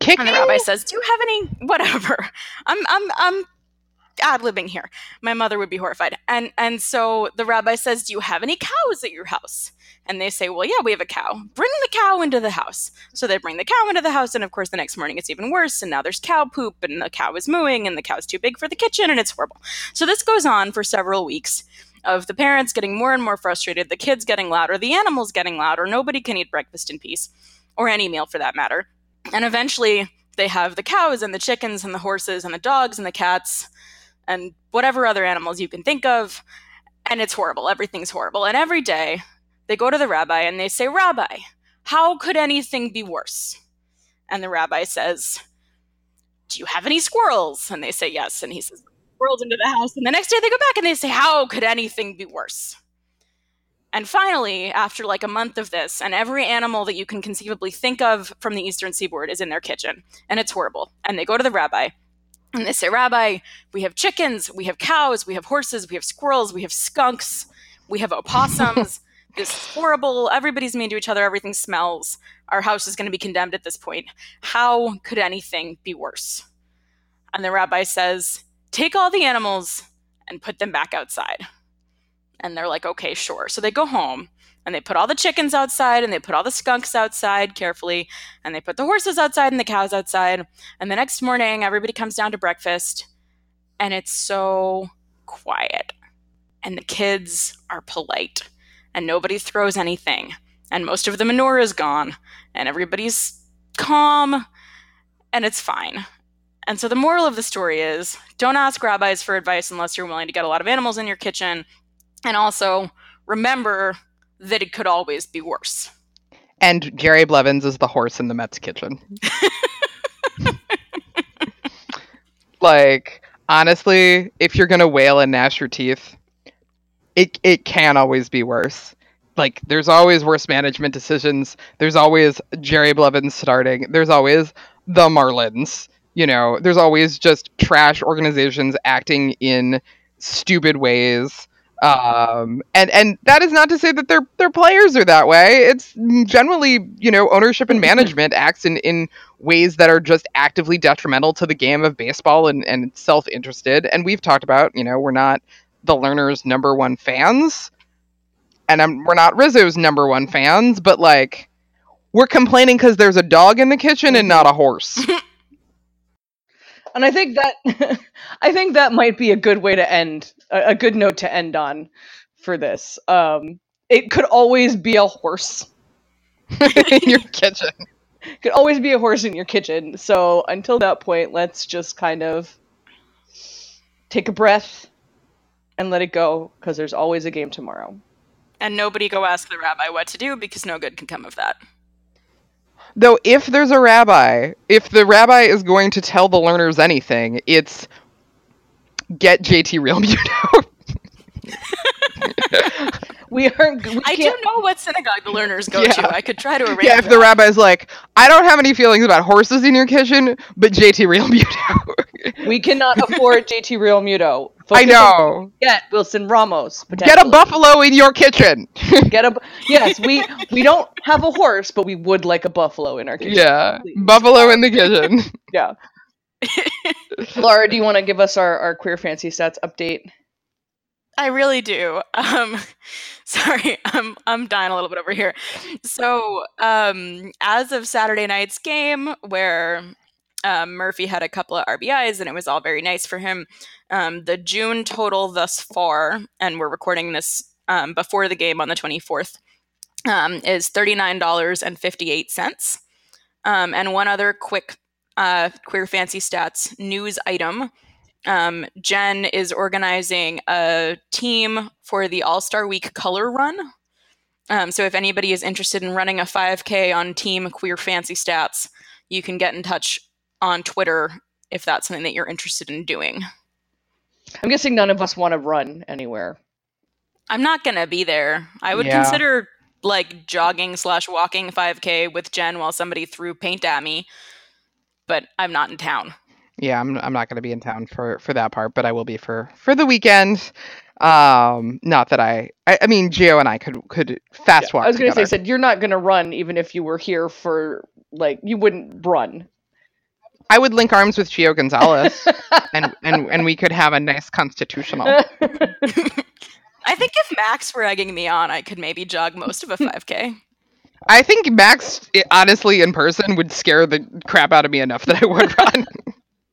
Kick And the rabbi says, "Do you have any whatever?" I'm I'm I'm ad libbing here. My mother would be horrified. And and so the rabbi says, "Do you have any cows at your house?" And they say, "Well, yeah, we have a cow. Bring the cow into the house." So they bring the cow into the house, and of course, the next morning it's even worse. And now there's cow poop, and the cow is mooing, and the cow's too big for the kitchen, and it's horrible. So this goes on for several weeks. Of the parents getting more and more frustrated, the kids getting louder, the animals getting louder. Nobody can eat breakfast in peace, or any meal for that matter. And eventually, they have the cows and the chickens and the horses and the dogs and the cats and whatever other animals you can think of. And it's horrible. Everything's horrible. And every day, they go to the rabbi and they say, Rabbi, how could anything be worse? And the rabbi says, Do you have any squirrels? And they say, Yes. And he says, Squirrels into the house. And the next day they go back and they say, How could anything be worse? And finally, after like a month of this, and every animal that you can conceivably think of from the eastern seaboard is in their kitchen, and it's horrible. And they go to the rabbi, and they say, Rabbi, we have chickens, we have cows, we have horses, we have squirrels, we have skunks, we have opossums. this is horrible. Everybody's mean to each other. Everything smells. Our house is going to be condemned at this point. How could anything be worse? And the rabbi says, Take all the animals and put them back outside. And they're like, okay, sure. So they go home and they put all the chickens outside and they put all the skunks outside carefully and they put the horses outside and the cows outside. And the next morning, everybody comes down to breakfast and it's so quiet. And the kids are polite and nobody throws anything. And most of the manure is gone and everybody's calm and it's fine. And so the moral of the story is don't ask rabbis for advice unless you're willing to get a lot of animals in your kitchen. And also remember that it could always be worse. And Jerry Blevins is the horse in the Mets kitchen. like, honestly, if you're gonna wail and gnash your teeth, it it can always be worse. Like, there's always worse management decisions. There's always Jerry Blevins starting. There's always the Marlins. You know, there's always just trash organizations acting in stupid ways. Um, and and that is not to say that their their players are that way. It's generally, you know, ownership and management acts in in ways that are just actively detrimental to the game of baseball and and self interested. And we've talked about, you know, we're not the Lerners' number one fans, and I'm, we're not Rizzo's number one fans, but like we're complaining because there's a dog in the kitchen and not a horse. And I think that I think that might be a good way to end a, a good note to end on for this. Um, it could always be a horse. in your kitchen. Could always be a horse in your kitchen. So until that point, let's just kind of take a breath and let it go because there's always a game tomorrow. And nobody go ask the rabbi what to do because no good can come of that. Though, if there's a rabbi, if the rabbi is going to tell the Lerners anything, it's get JT Real Muto. We aren't. We I do can't- know what synagogue the Lerners go Yeah. to. I could try to arrange yeah, if the that. rabbi's like, I don't have any feelings about horses in your kitchen, but JT Realmuto. We cannot afford JT Realmuto. I Focus on- know. Get Wilson Ramos. Get a buffalo in your kitchen. Get a. bu- Yes, we we don't have a horse, but we would like a buffalo in our kitchen. yeah, please. buffalo in the kitchen. Yeah. Laura, do you want to give us our, our queer fancy stats update? I really do. Um, sorry, I'm I'm dying a little bit over here. So, um, as of Saturday night's game, where um, Murphy had a couple of RBIs and it was all very nice for him, um, the June total thus far, and we're recording this um, before the game on the 24th, um, is thirty nine dollars and fifty eight cents. Um, and one other quick uh, queer fancy stats news item. Um, Jen is organizing a team for the All Star Week color run. So if anybody is interested in running a 5K on Team Queer Fancy Stats, you can get in touch on Twitter if that's something that you're interested in doing. I'm guessing none of us want to run anywhere. I'm not gonna be there. I would Yeah. consider like jogging slash walking 5K with Jen while somebody threw paint at me, but I'm not in town. Yeah, I'm I'm not going to be in town for for that part, but I will be for for the weekend. Um, not that I, I, I mean, Gio and I could could fast Yeah, walk. I was going to say, together. said you're not going to run even if you were here for like you wouldn't run. I would link arms with Gio Gonzalez, and and and we could have a nice constitutional. I think if Max were egging me on, I could maybe jog most of a 5K. I think Max, honestly, in person, would scare the crap out of me enough that I would run.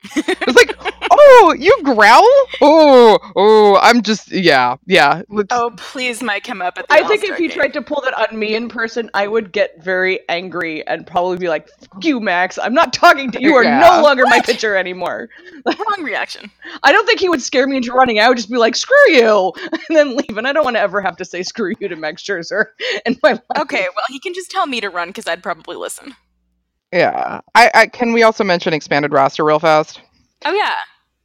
it's like, oh, you growl? Oh, oh, I'm just, yeah, yeah. let's- Oh, please, Mike, him up at the I think All-Star if you game. tried to pull that on me in person, I would get very angry and probably be like, "Fuck you, Max! I'm not talking to you. You are Yeah. no longer my pitcher anymore." wrong reaction. I don't think he would scare me into running. I would just be like, "Screw you," and then leave. And I don't want to ever have to say "screw you" to Max Scherzer in my life. Okay, well, he can just tell me to run because I'd probably listen. Yeah. I, I can we also mention expanded roster real fast? Oh yeah,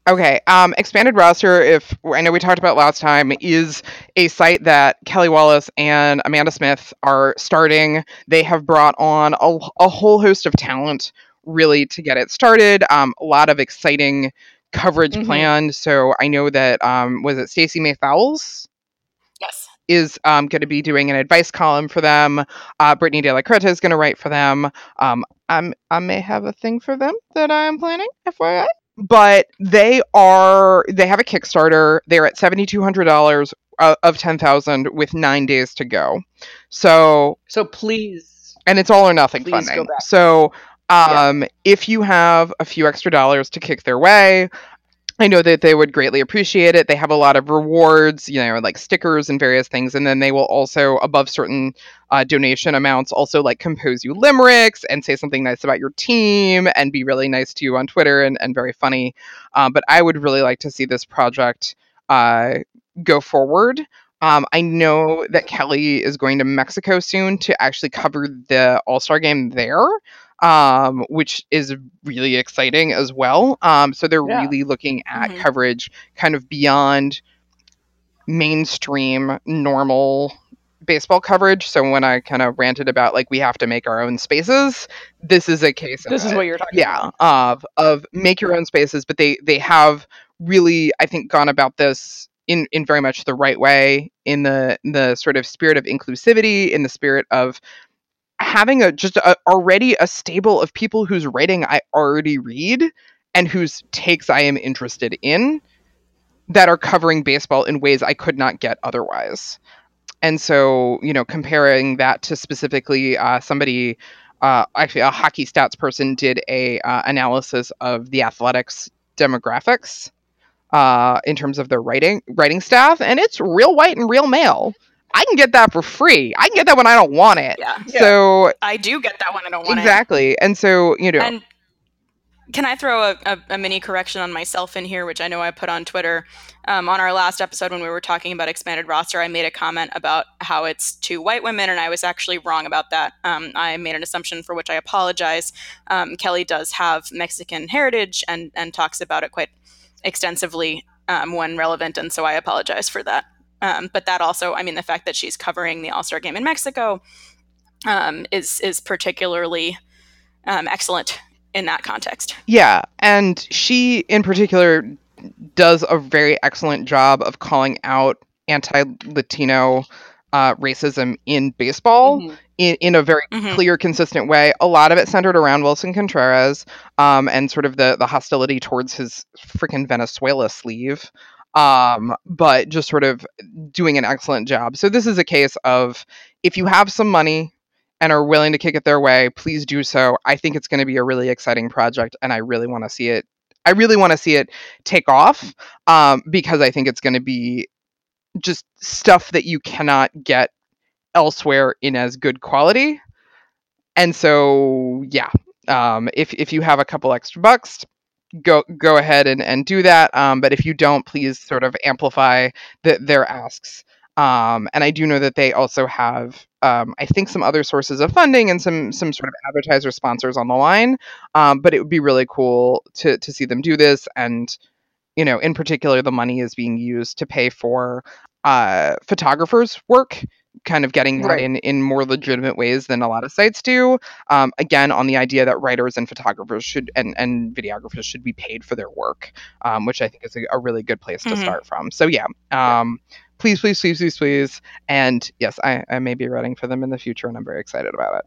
Okay. Um, expanded roster. If I know we talked about last time, is a site that Kelly Wallace and Amanda Smith are starting. They have brought on a, a whole host of talent really to get it started. Um, a lot of exciting coverage Mhm. planned. So I know that um, was it Stacey May Fowles. Is um, going to be doing an advice column for them. Uh, Britni De La Cretaz is going to write for them. Um, I'm, I may have a thing for them that I'm planning, FYI. But they are they have a Kickstarter. They're at seventy two hundred dollars uh, of ten thousand with nine days to go. So So please, and it's all or nothing funding. So Yeah. um, if you have a few extra dollars to kick their way, I know that they would greatly appreciate it. They have a lot of rewards, you know, like stickers and various things, and then they will also, above certain uh, donation amounts, also like compose you limericks and say something nice about your team and be really nice to you on Twitter and, and very funny. Um, but I would really like to see this project uh, go forward. Um, I know that Kelly is going to Mexico soon to actually cover the All Star game there, um, which is really exciting as well. Um, so they're Yeah. really looking at Mhm. coverage kind of beyond mainstream normal baseball coverage. So when I kind of ranted about like we have to make our own spaces, this is a case. of this is it what you're talking yeah about. of of make your own spaces but they they have really i think gone about this in in very much the right way in the in the sort of spirit of inclusivity in the spirit of having a just a, already a stable of people whose writing i already read and whose takes i am interested in that are covering baseball in ways i could not get otherwise and so you know comparing that to specifically uh, somebody uh, actually a hockey stats person did a uh, analysis of the athletics demographics uh, in terms of their writing writing staff, and it's real white and real male. I can get that for free. I can get that when I don't want it. Yeah, Yeah. So I do get that one. I don't want it. exactly, and so you know. And can I throw a, a, a, mini correction on myself in here, which I know I put on Twitter? Um, on our last episode, when we were talking about expanded roster, I made a comment about how it's two white women, and I was actually wrong about that. Um, I made an assumption for which I apologize. Um, Kelly does have Mexican heritage and, and talks about it quite extensively um, when relevant, and so I apologize for that. Um, but that also, I mean, the fact that she's covering the All Star game in Mexico um, is is particularly excellent in that context. Yeah, and she in particular does a very excellent job of calling out anti-Latino uh, racism in baseball mm-hmm. in, in a very mm-hmm. clear, consistent way. A lot of it centered around Willson Contreras um, and sort of the the hostility towards his freaking Venezuela sleeve. Um, but just sort of doing an excellent job. So this is a case of if you have some money and are willing to kick it their way, please do so. I think it's going to be a really exciting project, and I really want to see it. I really want to see it take off um, because I think it's going to be just stuff that you cannot get elsewhere in as good quality. And so, yeah, um, if if you have a couple extra bucks, go go ahead and, and do that. Um, but if you don't, please sort of amplify the, their asks. Um, and I do know that they also have um, I think some other sources of funding and some some sort of advertiser sponsors on the line. Um, but it would be really cool to to see them do this, and you know, in particular, the money is being used to pay for uh, photographers' work. Kind of getting that right. in in more legitimate ways than a lot of sites do. Um, again, on the idea that writers and photographers should and and videographers should be paid for their work, um, which I think is a, a, really good place to mm-hmm. start from. So yeah. Um, please, please, please, please, please. And yes, I, I may be writing for them in the future, and I'm very excited about it.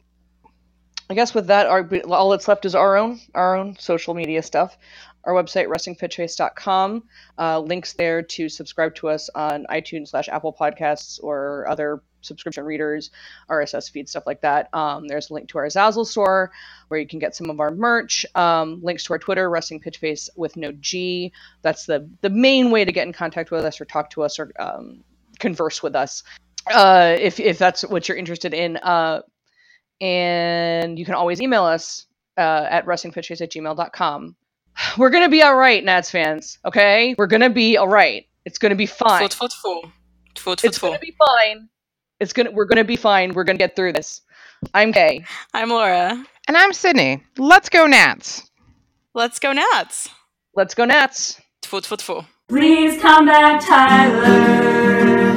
I guess with that, our, all that's left is our own our own social media stuff. Our website, restingpitchface.com. Uh, links there to subscribe to us on iTunes slash Apple Podcasts or other subscription readers, RSS feed, stuff like that. Um, there's a link to our Zazzle store where you can get some of our merch. Um, links to our Twitter, Wrestling Pitchface with no G. That's the the main way to get in contact with us or talk to us or um, converse with us. Uh, if if that's what you're interested in. Uh, and you can always email us uh, at restingpitchface at gmail.com. We're gonna be all right, Nats fans. Okay, we're gonna be all right. It's gonna be fine. Foot, foot, foot. Foot, it's gonna be fine. It's gonna. We're gonna be fine. We're gonna get through this. I'm Kay. I'm Laura. And I'm Sydney. Let's go Nats. Let's go Nats. Let's go Nats. Foot, foot, foot. Please come back, Tyler.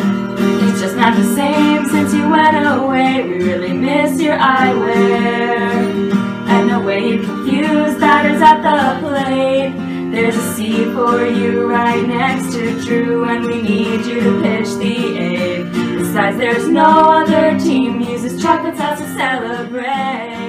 It's just not the same since you went away. We really miss your eyewear. And no way you confuse at the plate. There's a seat for you right next to Drew, and we need you to pitch the eighth. Besides, there's no other team uses chocolates as to celebrate.